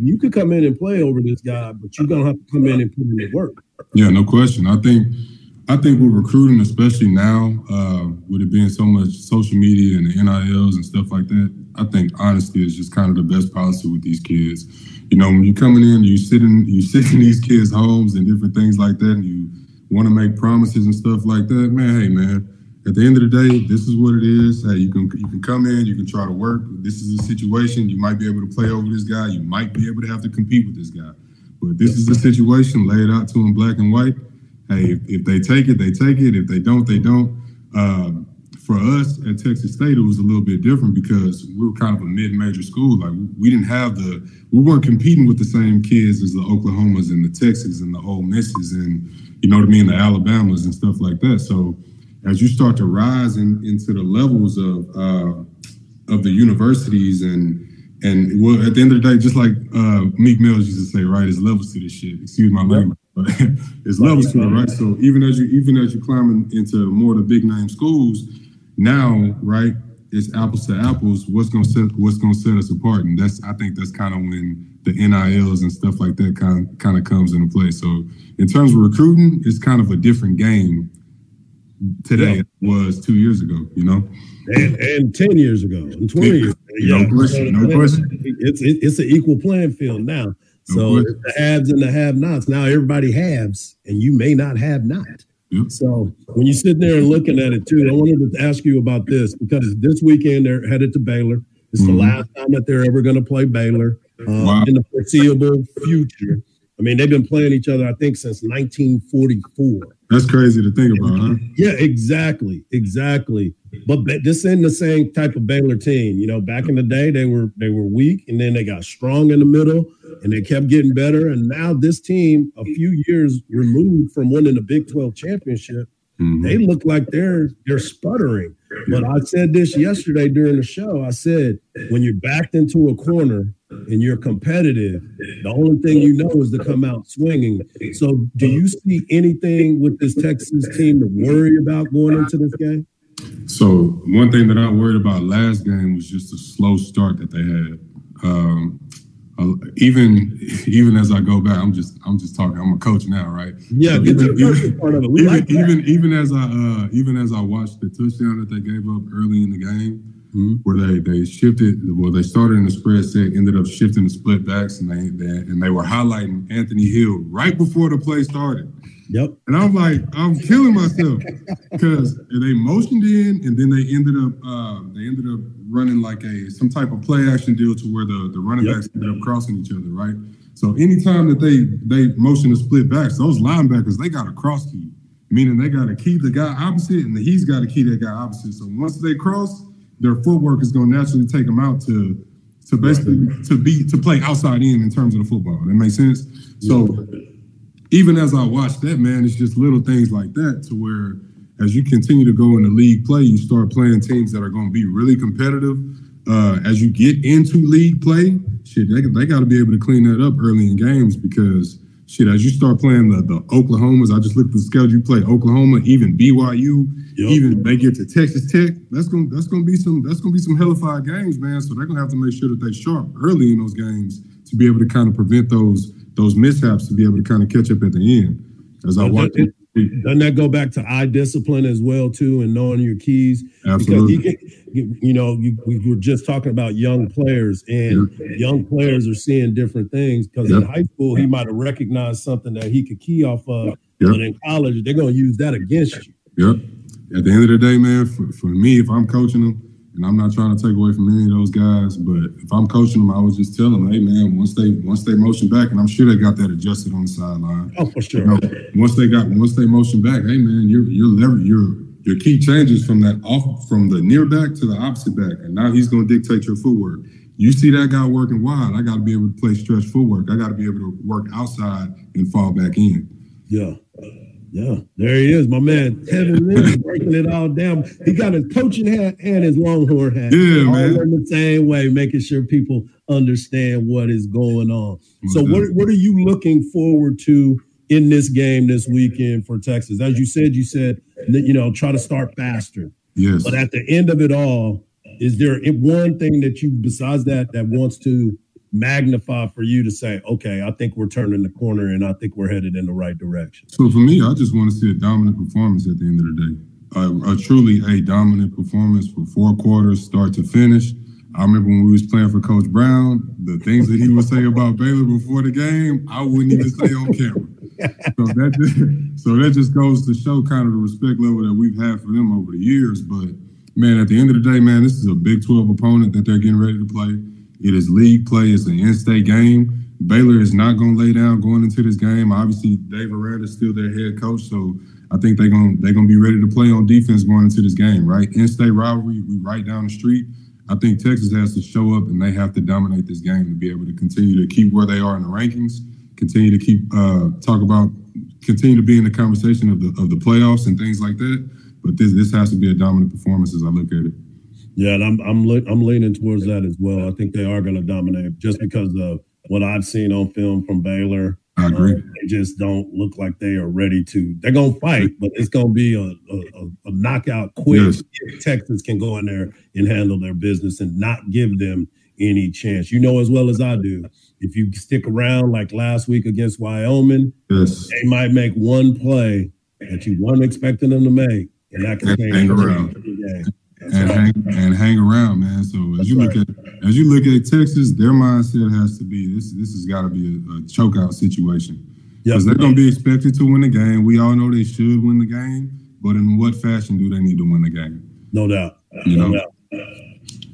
you could come in and play over this guy, but you're gonna have to come in and put in the work. Yeah, no question. I think I think with recruiting, especially now, uh, with it being so much social media and the NILs and stuff like that, I think honesty is just kind of the best policy with these kids. You know, when you're coming in, you sit in you sit in these kids' homes and different things like that, and you want to make promises and stuff like that. Man, hey, man. At the end of the day, this is what it is. Hey, you can you can come in, you can try to work. This is a situation. You might be able to play over this guy. You might be able to have to compete with this guy. But this is the situation. Lay it out to him black and white hey, if, if, they take it, they take it. If they don't, they don't. Um, for us at Texas State, it was a little bit different because we were kind of a mid-major school. Like we didn't have the, we weren't competing with the same kids as the Oklahomas and the Texas and the Ole Misses and you know what I mean, the Alabamas and stuff like that. So as you start to rise in, into the levels of uh, of the universities and and well, at the end of the day, just like uh, Meek Mills used to say, right, it's levels to this shit. Excuse my language. But it's levels to it, right? So even as you even as you're climbing into more of the big name schools, now, right, it's apples to apples. What's gonna set what's gonna set us apart? And that's I think that's kind of when the NILs and stuff like that kind kind of comes into play. So in terms of recruiting, it's kind of a different game today yeah. was two years ago, you know? And, and 10 years ago and 20 years ago. Yeah. No question. No question. It's, it's an equal playing field now. So the haves and the have nots. Now everybody haves, and you may not have not. Yep. So when you sit there and looking at it too, I wanted to ask you about this because this weekend they're headed to Baylor. It's mm-hmm. the last time that they're ever going to play Baylor uh, wow. in the foreseeable future. I mean, they've been playing each other, I think, since 1944. That's crazy to think about, huh? Yeah, exactly, exactly. But this isn't the same type of Baylor team. You know, back in the day, they were they were weak, and then they got strong in the middle, and they kept getting better. And now this team, a few years removed from winning the Big 12 championship, mm-hmm. they look like they're they're sputtering. But I said this yesterday during the show. I said when you're backed into a corner and you're competitive, the only thing you know is to come out swinging. So, do you see anything with this Texas team to worry about going into this game? So, one thing that I worried about last game was just the slow start that they had. Um, even even as I go back, I'm just I'm just talking. I'm a coach now, right? Yeah, so even, even, part of it. Even, like even, even as I uh, even as I watched the touchdown that they gave up early in the game, mm-hmm. where they they shifted. Well, they started in the spread set, ended up shifting the split backs, and they, they and they were highlighting Anthony Hill right before the play started. Yep. And I'm like, I'm killing myself because they motioned in, and then they ended up uh, they ended up running like a some type of play action deal to where the the running yep. backs ended up crossing each other, right? So anytime that they they motion to split backs, those linebackers they got a cross key, meaning they got to key the guy opposite, and he's got to key that guy opposite. So once they cross, their footwork is going to naturally take them out to to basically to be to play outside in in terms of the football. That makes sense. So even as I watch that, man, it's just little things like that to where as you continue to go in the league play, you start playing teams that are going to be really competitive. Uh, as you get into league play, shit, they, they got to be able to clean that up early in games because shit, as you start playing the, the Oklahomas, I just looked at the schedule. You play Oklahoma, even BYU, yep. even they get to Texas Tech. That's gonna that's gonna be some that's gonna be some hellified games, man. So they're gonna have to make sure that they sharp early in those games to be able to kind of prevent those those mishaps to be able to kind of catch up at the end. As I watch it, doesn't that go back to eye discipline as well too, and knowing your keys? Absolutely. Because you, you know, you, we were just talking about young players, and young players are seeing different things. Because in high school, he might have recognized something that he could key off of, but in college, they're going to use that against you. Yep. At the end of the day, man, for, for me, if I'm coaching them, and I'm not trying to take away from any of those guys, but if I'm coaching them, I would just tell them, hey man, once they once they motion back, and I'm sure they got that adjusted on the sideline. Oh, for sure. You know, once they got once they motion back, hey man, you're you're lever- you're your key changes from that off from the near back to the opposite back, and now he's going to dictate your footwork. You see that guy working wide. I got to be able to play stretch footwork. I got to be able to work outside and fall back in. Yeah. Yeah, there he is, my man. Kevin Lynch breaking it all down. He got his coaching hat and his Longhorn hat. Yeah, all man. in the same way, making sure people understand what is going on. Oh, so, what what are you looking forward to in this game this weekend for Texas? As you said, you said you know try to start faster. Yes. But at the end of it all, is there one thing that you besides that that wants to magnify for you to say, okay, I think we're turning the corner and I think we're headed in the right direction? So for me, I just want to see a dominant performance at the end of the day. A, a truly a dominant performance for four quarters, start to finish. I remember when we was playing for Coach Brown, the things that he would say about Baylor before the game, I wouldn't even say on camera. So that just, so that just goes to show kind of the respect level that we've had for them over the years. But man, at the end of the day, man, this is a Big 12 opponent that they're getting ready to play. It is league play. It's an in-state game. Baylor is not going to lay down going into this game. Obviously, Dave Aranda is still their head coach, so I think they're going they're going to be ready to play on defense going into this game. Right, in-state rivalry, we right down the street. I think Texas has to show up and they have to dominate this game to be able to continue to keep where they are in the rankings, continue to keep uh, talk about, continue to be in the conversation of the of the playoffs and things like that. But this this has to be a dominant performance as I look at it. Yeah, and I'm I'm le- I'm leaning towards that as well. I think they are going to dominate just because of what I've seen on film from Baylor. I agree. Uh, they just don't look like they are ready to. They're going to fight, but it's going to be a, a, a knockout quick. Yes. Texas can go in there and handle their business and not give them any chance. You know as well as I do. If you stick around like last week against Wyoming, Yes. they might make one play that you weren't expecting them to make, and that can change the game. That's and hang and hang around, man. So as you look at as you look at Texas, their mindset has to be this. This has got to be a, a chokeout situation Yep. because they're going to be expected to win the game. We all know they should win the game, but in what fashion do they need to win the game? No doubt. You no know? doubt.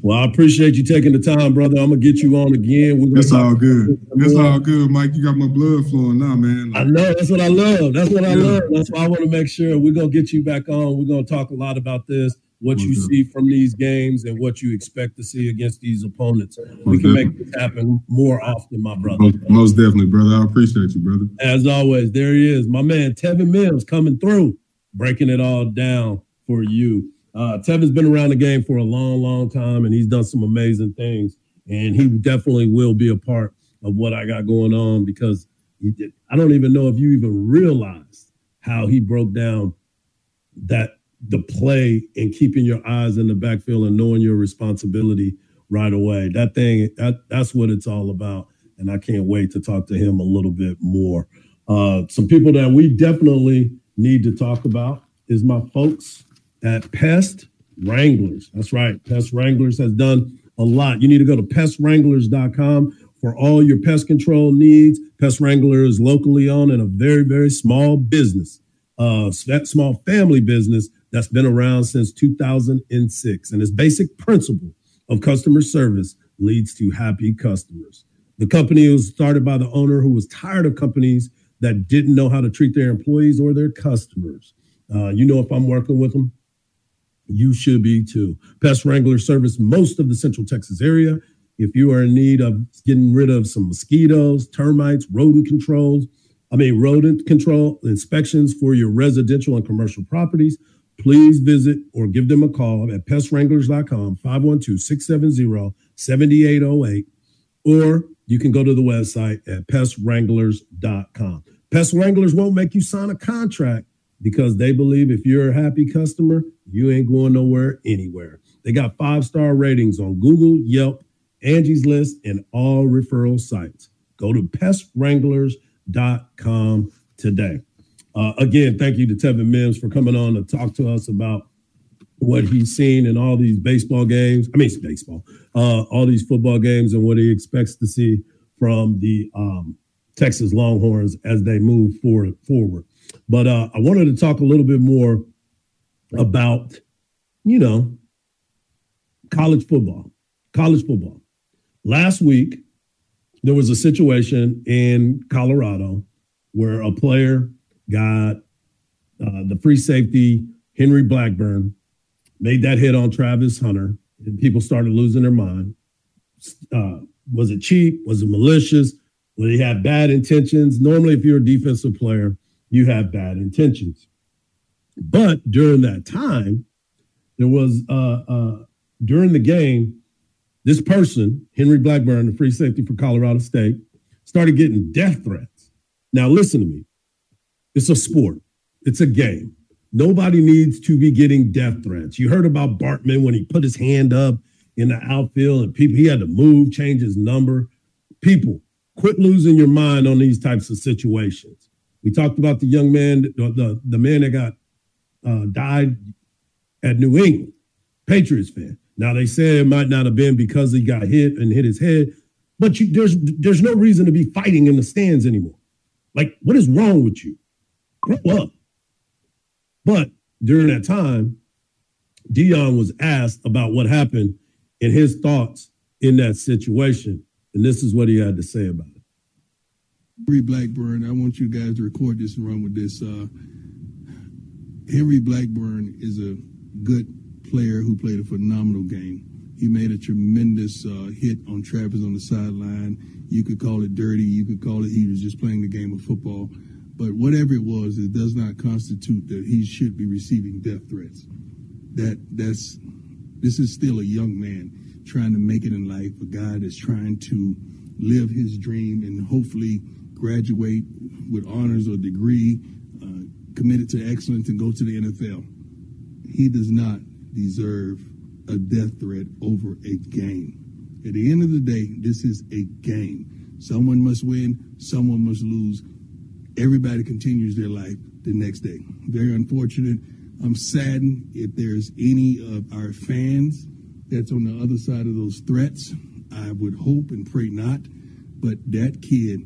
Well, I appreciate you taking the time, brother. I'm gonna get you on again. We're It's all good. It's all good, Mike. You got my blood flowing now, man. I know that's what I love. That's what I Yeah. love. That's why I want to make sure we're gonna get you back on. We're gonna talk a lot about this, what you Mhm. see from these games, and what you expect to see against these opponents. We Most can make this happen more often, my brother. most, most definitely, brother. I appreciate you, brother. As always, there he is, my man Tevin Mims coming through, breaking it all down for you. Uh, Tevin's been around the game for a long, long time, and he's done some amazing things. And he definitely will be a part of what I got going on because he did, I don't even know if you even realized how he broke down that the play and keeping your eyes in the backfield and knowing your responsibility right away. That thing, that, that's what it's all about. And I can't wait to talk to him a little bit more. Uh, some people that we definitely need to talk about is my folks at Pest Wranglers. That's right. Pest Wranglers has done a lot. You need to go to pestwranglers.com for all your pest control needs. Pest Wrangler is locally owned and a very, very small business, uh, that small family business that's been around since 2006. And its basic principle of customer service leads to happy customers. The company was started by the owner who was tired of companies that didn't know how to treat their employees or their customers. Uh, you know, if I'm working with them, you should be too. Pest Wrangler service most of the Central Texas area. If you are in need of getting rid of some mosquitoes, termites, rodent controls, I mean, rodent control inspections for your residential and commercial properties, please visit or give them a call at pestwranglers.com, 512 670 7808, or you can go to the website at pestwranglers.com. Pest Wranglers won't make you sign a contract because they believe if you're a happy customer, you ain't going nowhere anywhere. They got five star ratings on Google, Yelp, Angie's List, and all referral sites. Go to pestwranglers.com today. Uh, again, thank you to Tevin Mims for coming on to talk to us about what he's seen in all these baseball games. I mean, it's baseball, uh, all these football games, and what he expects to see from the um, Texas Longhorns as they move forward. forward. But uh, I wanted to talk a little bit more about, you know, college football. College football. Last week, there was a situation in Colorado where a player got uh, the free safety Henry Blackburn made that hit on Travis Hunter, and people started losing their mind. Uh, was it cheap? Was it malicious? Well, he had bad intentions. Normally, if you're a defensive player, you have bad intentions. But during that time, there was uh, uh, during the game, this person, Henry Blackburn, the free safety for Colorado State, started getting death threats. Now, listen to me. It's a sport. It's a game. Nobody needs to be getting death threats. You heard about Bartman when he put his hand up in the outfield and people he had to move, change his number. People, quit losing your mind on these types of situations. We talked about the young man, the, the, the man that got uh, died at New England, Patriots fan. Now they say it might not have been because he got hit and hit his head, but you, there's there's no reason to be fighting in the stands anymore. Like, what is wrong with you? Grow up. But during that time, Deion was asked about what happened and his thoughts in that situation. And this is what he had to say about it. Henry Blackburn, I want you guys to record this and run with this. Uh, Henry Blackburn is a good player who played a phenomenal game. He made a tremendous uh, hit on Travis on the sideline. You could call it dirty. You could call it he was just playing the game of football. But whatever it was, it does not constitute that he should be receiving death threats. That that's this is still a young man trying to make it in life, a guy that's trying to live his dream and hopefully graduate with honors or degree, uh, committed to excellence and go to the NFL. He does not deserve a death threat over a game. At the end of the day, this is a game. Someone must win, someone must lose. Everybody continues their life the next day. Very unfortunate. I'm saddened if there's any of our fans that's on the other side of those threats. I would hope and pray not, but that kid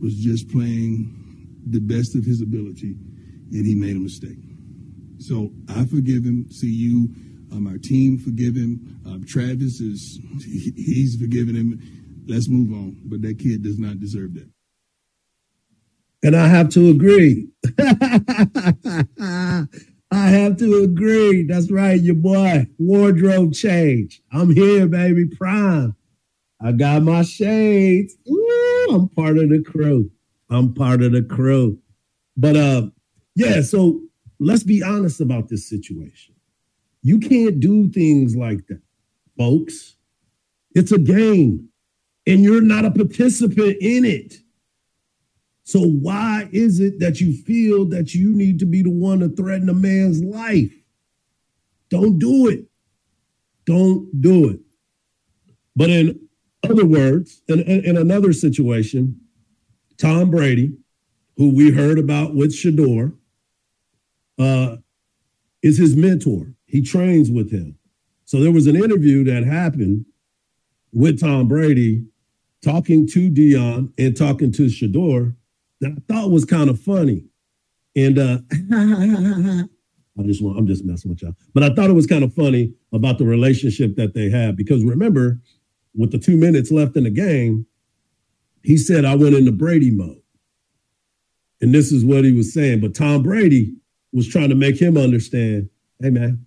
was just playing the best of his ability and he made a mistake. So I forgive him. See you. Um, our team forgive him. Um, Travis is he's forgiven him. Let's move on. But that kid does not deserve that. And I have to agree. I have to agree. That's right, your boy. Wardrobe change. I'm here, baby. Prime. I got my shades. Ooh, I'm part of the crew. I'm part of the crew. But uh, yeah, so let's be honest about this situation. You can't do things like that, folks. It's a game, and you're not a participant in it. So why is it that you feel that you need to be the one to threaten a man's life? Don't do it. Don't do it. But in other words, in, in, in another situation, Tom Brady, who we heard about with Shedeur, uh, is his mentor. He trains with him. So there was an interview that happened with Tom Brady talking to Deion and talking to Shedeur that I thought was kind of funny. And uh, I just want, I'm just messing with y'all. But I thought it was kind of funny about the relationship that they have because remember, with the two minutes left in the game, he said, I went into Brady mode. And this is what he was saying. But Tom Brady was trying to make him understand hey, man,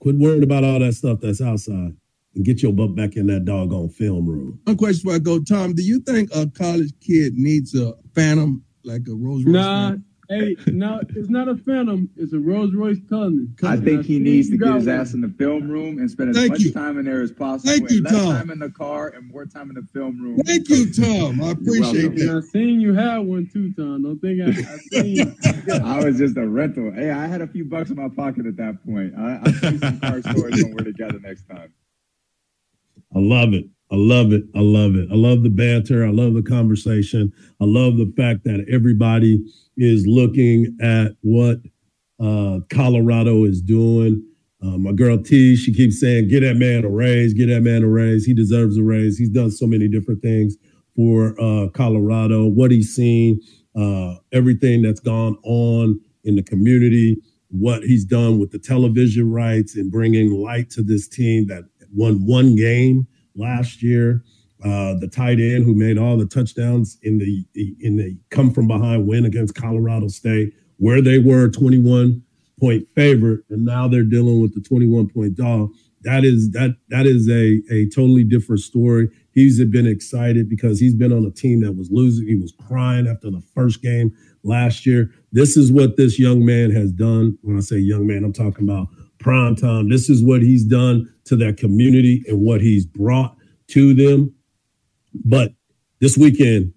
quit worrying about all that stuff that's outside and get your butt back in that doggone film room. One question before I go, Tom. Do you think a college kid needs a phantom like a Rolls Royce? Nah, hey, no, it's not a phantom. It's a Rolls Royce Cullinan. I think he needs to get his ass in the film room and spend as Thank much you. time in there as possible. Thank you, and less Tom. time in the car and more time in the film room. Thank you, Tom. I appreciate welcome. I that. seen you had one too, Tom. Don't think I, I seen. I was just a rental. Hey, I had a few bucks in my pocket at that point. I, I'll see you some car stories when we're together next time. I love it. I love it. I love it. I love the banter. I love the conversation. I love the fact that everybody is looking at what uh, Colorado is doing. Uh, my girl T, she keeps saying, "Get that man a raise. Get that man a raise. He deserves a raise. He's done so many different things for uh, Colorado. What he's seen, uh, everything that's gone on in the community, what he's done with the television rights and bringing light to this team that won one game last year. Uh, the tight end who made all the touchdowns in the in the come from behind win against Colorado State, where they were 21 point favorite, and now they're dealing with the 21 point dog. That is that that is a a totally different story. He's been excited because he's been on a team that was losing. He was crying after the first game last year. This is what this young man has done. When I say young man, I'm talking about prime time. This is what he's done to that community and what he's brought to them. But this weekend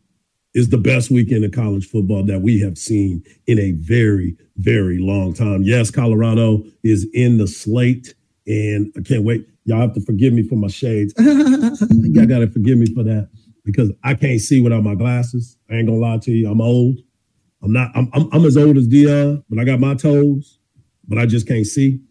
is the best weekend of college football that we have seen in a very, very long time. Yes, Colorado is in the slate, and I can't wait. Y'all have to forgive me for my shades. Y'all got to forgive me for that because I can't see without my glasses. I ain't gonna lie to you. I'm old. I'm not. I'm, I'm, I'm as old as Deion, but I got my toes, but I just can't see.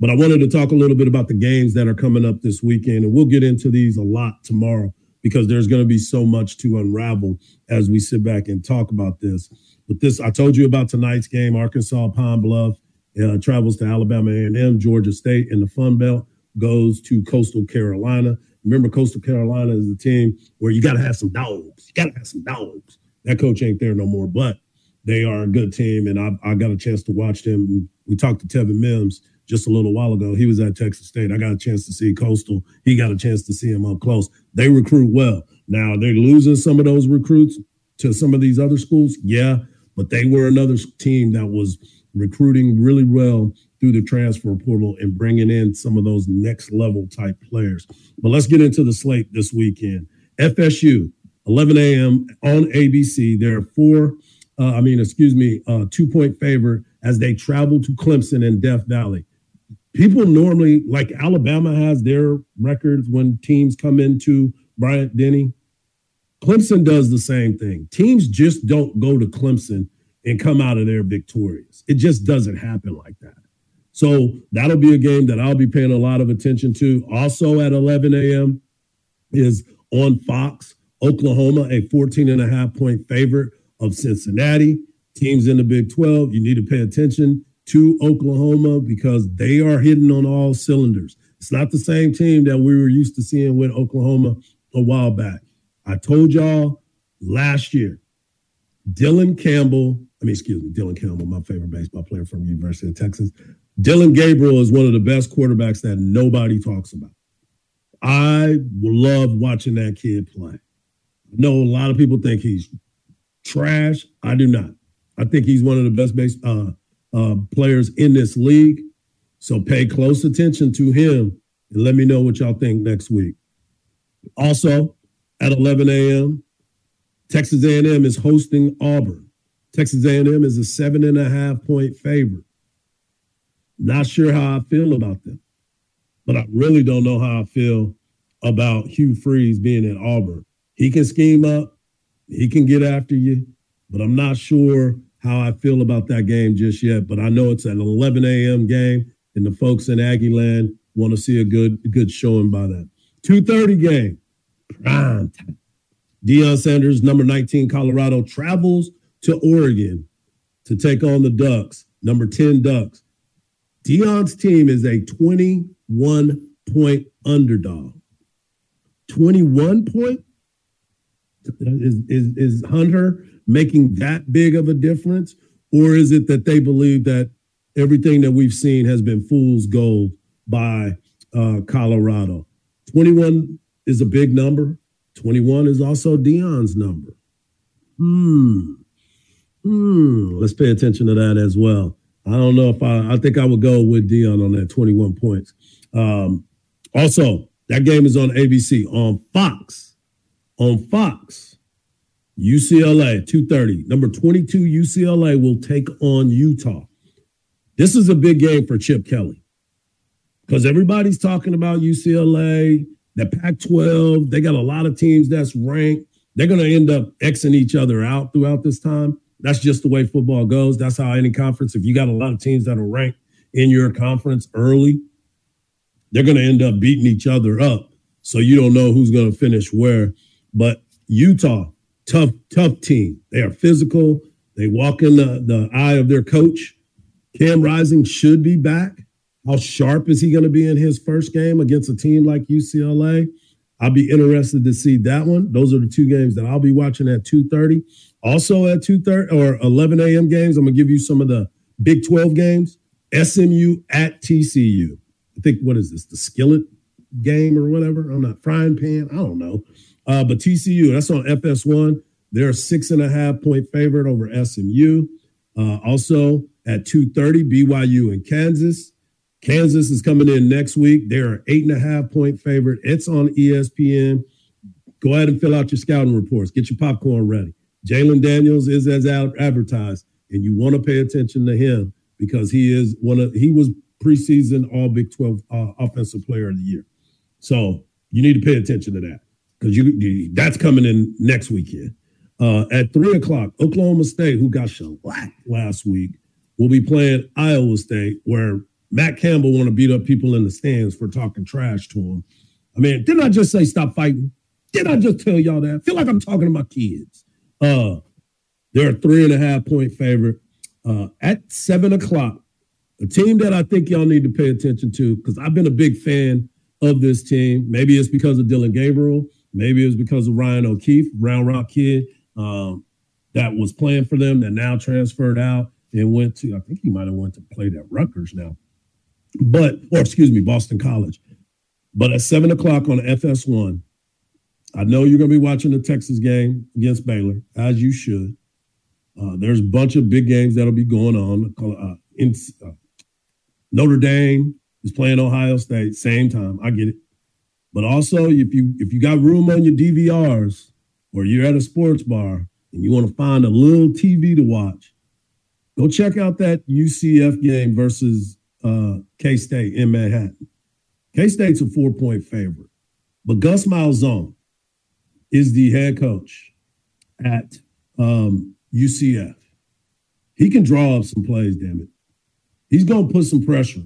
But I wanted to talk a little bit about the games that are coming up this weekend, and we'll get into these a lot tomorrow because there's going to be so much to unravel as we sit back and talk about this. But this, I told you about tonight's game. Arkansas Pine Bluff uh, travels to Alabama A&M, Georgia State, and the Fun Belt goes to Coastal Carolina. Remember, Coastal Carolina is the team where you got to have some dogs. You got to have some dogs. That coach ain't there no more, but they are a good team, and I, I got a chance to watch them. We talked to Tevin Mims just a little while ago. He was at Texas State. I got a chance to see Coastal. He got a chance to see him up close. They recruit well. Now they're losing some of those recruits to some of these other schools. Yeah, but they were another team that was recruiting really well through the transfer portal and bringing in some of those next level type players. But let's get into the slate this weekend. FSU, 11 a.m. on ABC. There are four, uh, I mean, excuse me, uh, two point favorite as they travel to Clemson and Death Valley people normally like Alabama has their records when teams come into Bryant Denny. Clemson does the same thing. Teams just don't go to Clemson and come out of there victorious. It just doesn't happen like that. So that'll be a game that I'll be paying a lot of attention to. Also at 11 a.m. is on Fox, Oklahoma, a 14 and a half point favorite of Cincinnati. Teams in the Big 12, you need to pay attention to Oklahoma because they are hitting on all cylinders. It's not the same team that we were used to seeing with Oklahoma a while back. I told y'all last year, Dylan Campbell, I mean, excuse me, Dylan Campbell, my favorite baseball player from University of Texas. Dillon Gabriel is one of the best quarterbacks that nobody talks about. I love watching that kid play. I know a lot of people think he's trash. I do not. I think he's one of the best base, uh, uh, players in this league. So pay close attention to him and let me know what y'all think next week. Also, at 11 a.m., Texas A&M is hosting Auburn. Texas A&M is a seven and a half point favorite. Not sure how I feel about them, but I really don't know how I feel about Hugh Freeze being at Auburn. He can scheme up, he can get after you, but I'm not sure how I feel about that game just yet, but I know it's an 11 a.m. game, and the folks in Aggie Land want to see a good good showing by that. 2:30 game, prime time. Deion Sanders, number 19, Colorado, travels to Oregon to take on the Ducks, number 10 Ducks. Deion's team is a 21 point underdog. 21 point? Is, is, is Hunter making that big of a difference? Or is it that they believe that everything that we've seen has been fool's gold by uh, Colorado? 21 is a big number. 21 is also Deion's number. Hmm. Hmm. Let's pay attention to that as well. I don't know if I, I think I would go with Dion on that 21 points. Um, also, that game is on ABC on Fox. On Fox. UCLA, 230. Number 22, UCLA will take on Utah. This is a big game for Chip Kelly because everybody's talking about UCLA, the Pac 12. They got a lot of teams that's ranked. They're going to end up Xing each other out throughout this time. That's just the way football goes. That's how any conference, if you got a lot of teams that are ranked in your conference early, they're going to end up beating each other up. So you don't know who's going to finish where. But Utah, tough, tough team. They are physical. They walk in the, the eye of their coach. Cam Rising should be back. How sharp is he going to be in his first game against a team like UCLA? I'll be interested to see that one. Those are the two games that I'll be watching at 2:30. Also at 2:30 or 11 a.m. games, I'm gonna give you some of the Big 12 games. SMU at TCU. I think what is this? The skillet game or whatever? I'm not frying pan. I don't know. Uh, but TCU, that's on FS1. They're a six and a half point favorite over SMU. Uh, also at 2:30, BYU and Kansas. Kansas is coming in next week. They're an eight and a half point favorite. It's on ESPN. Go ahead and fill out your scouting reports. Get your popcorn ready. Jalon Daniels is as advertised, and you want to pay attention to him because he is one of he was preseason All Big Twelve uh, Offensive Player of the Year. So you need to pay attention to that because you, you, that's coming in next weekend. Uh, at three o'clock, Oklahoma State, who got shellacked last week, will be playing Iowa State, where Matt Campbell want to beat up people in the stands for talking trash to him. I mean, didn't I just say stop fighting? Didn't I just tell y'all that? I feel like I'm talking to my kids. Uh, they're a three and a half point favorite. Uh, at seven o'clock, a team that I think y'all need to pay attention to, because I've been a big fan of this team. Maybe it's because of Dillon Gabriel. Maybe it was because of Ryan O'Keefe, Round Rock kid, um, that was playing for them that now transferred out and went to, I think he might have went to play at Rutgers now. But, or excuse me, Boston College. But at seven o'clock on FS1, I know you're going to be watching the Texas game against Baylor, as you should. Uh, there's a bunch of big games that'll be going on. Uh, in, uh, Notre Dame is playing Ohio State, same time. I get it. But also, if you if you got room on your DVRs or you're at a sports bar and you want to find a little TV to watch, go check out that UCF game versus uh, K State in Manhattan. K State's a four point favorite, but Gus Malzahn is the head coach at um, UCF. He can draw up some plays, damn it. He's going to put some pressure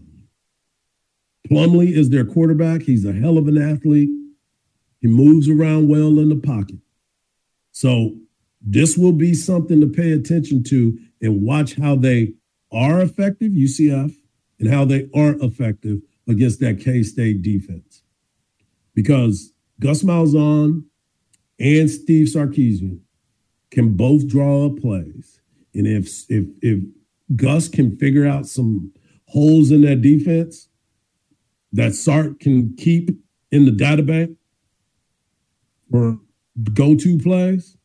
Plumlee is their quarterback. He's a hell of an athlete. He moves around well in the pocket. So this will be something to pay attention to and watch how they are effective, UCF, and how they aren't effective against that K State defense. Because Gus Malzahn and Steve Sarkisian can both draw up plays. And if if if Gus can figure out some holes in that defense that Sark can keep in the data bank for go-to plays,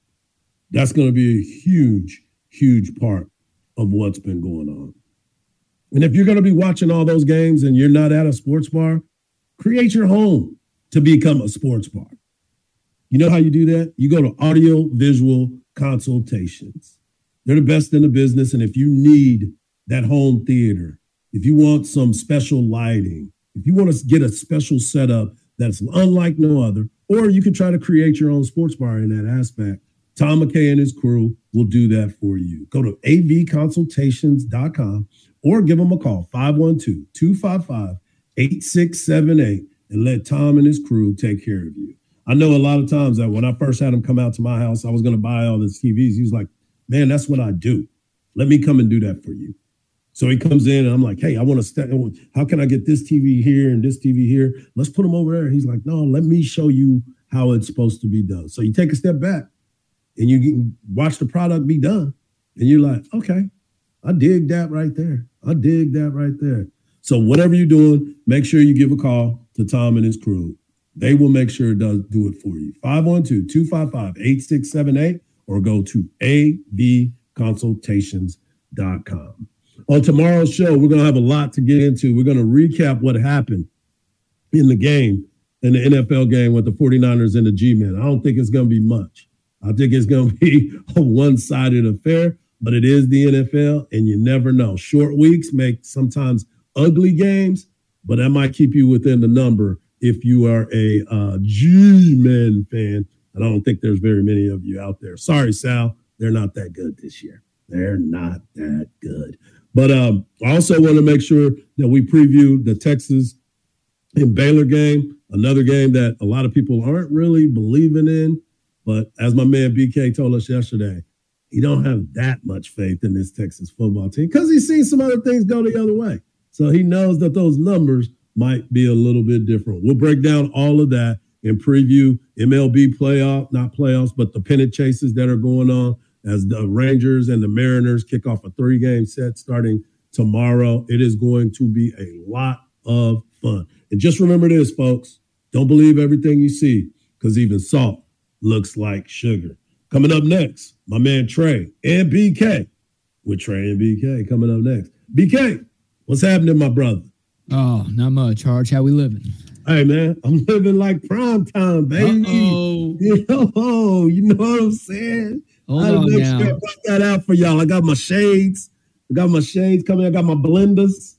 that's going to be a huge, huge part of what's been going on. And if you're going to be watching all those games and you're not at a sports bar, create your home to become a sports bar. You know how you do that? You go to audio visual consultations. They're the best in the business. And if you need that home theater, if you want some special lighting, if you want to get a special setup that's unlike no other, or you can try to create your own sports bar in that aspect, Tom McKay and his crew will do that for you. Go to avconsultations.com or give them a call 512 255 8678 and let Tom and his crew take care of you. I know a lot of times that when I first had him come out to my house, I was going to buy all these TVs. He was like, man, that's what I do. Let me come and do that for you. So he comes in and I'm like, hey, I want to step. How can I get this TV here and this TV here? Let's put them over there. He's like, no, let me show you how it's supposed to be done. So you take a step back and you watch the product be done. And you're like, okay, I dig that right there. I dig that right there. So whatever you're doing, make sure you give a call to Tom and his crew. They will make sure it does do it for you. 512-255-8678 or go to avconsultations.com. On tomorrow's show, we're going to have a lot to get into. We're going to recap what happened in the game, in the NFL game with the 49ers and the G-Men. I don't think it's going to be much. I think it's going to be a one-sided affair, but it is the NFL, and you never know. Short weeks make sometimes ugly games, but that might keep you within the number if you are a uh, G-Men fan. And I don't think there's very many of you out there. Sorry, Sal. They're not that good this year. They're not that good. But um, I also want to make sure that we preview the Texas and Baylor game, another game that a lot of people aren't really believing in. But as my man BK told us yesterday, he don't have that much faith in this Texas football team because he's seen some other things go the other way. So he knows that those numbers might be a little bit different. We'll break down all of that and preview MLB playoff, not playoffs, but the pennant chases that are going on as the Rangers and the Mariners kick off a three game set starting tomorrow. It is going to be a lot of fun. And just remember this, folks. Don't believe everything you see, because even salt looks like sugar. Coming up next, my man Trey and BK with Trey and BK coming up next. BK, what's happening, my brother? Oh, not much. Harge, how we living? Hey man, I'm living like prime time, baby. Uh-oh. Yo, you know what I'm saying? Hold I on now. sure I brought that out for y'all. I got my shades. I got my shades coming. I got my blenders.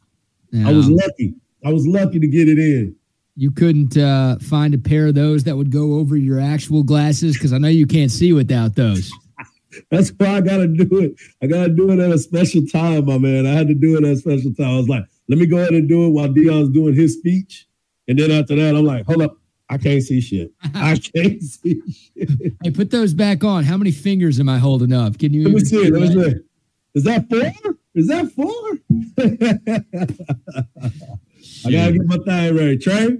I was lucky. I was lucky to get it in. you couldn't uh, find a pair of those that would go over your actual glasses because I know you can't see without those. That's why I gotta do it. I gotta do it at a special time, my man. I had to do it at a special time. I was like, let me go ahead and do it while Deion's doing his speech. And then after that, I'm like, hold up, I can't see shit. I can't see shit. Hey, put those back on. How many fingers am I holding up? Can you? Let me even see it. Let me that? see. it. Is that four? Is that four? I gotta get my thing ready. Trey,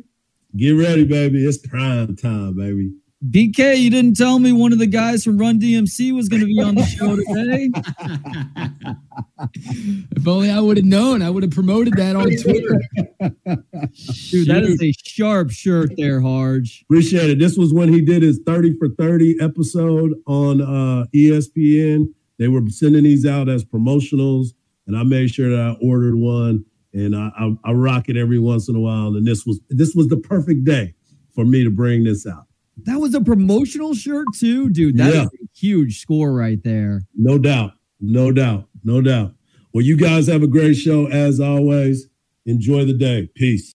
get ready, baby. It's prime time, baby. BK, you didn't tell me one of the guys from Run DMC was going to be on the show today. If only I would have known, I would have promoted that on Twitter. Dude, that is a sharp shirt there, Hardge. Appreciate it. This was when he did his 30 for 30 episode on uh, ESPN. They were sending these out as promotionals, and I made sure that I ordered one, and I, I, I rock it every once in a while. And this was this was the perfect day for me to bring this out. That was a promotional shirt too, dude. That's Yeah. a huge score right there. No doubt. No doubt. No doubt. Well, you guys have a great show as always. Enjoy the day. Peace.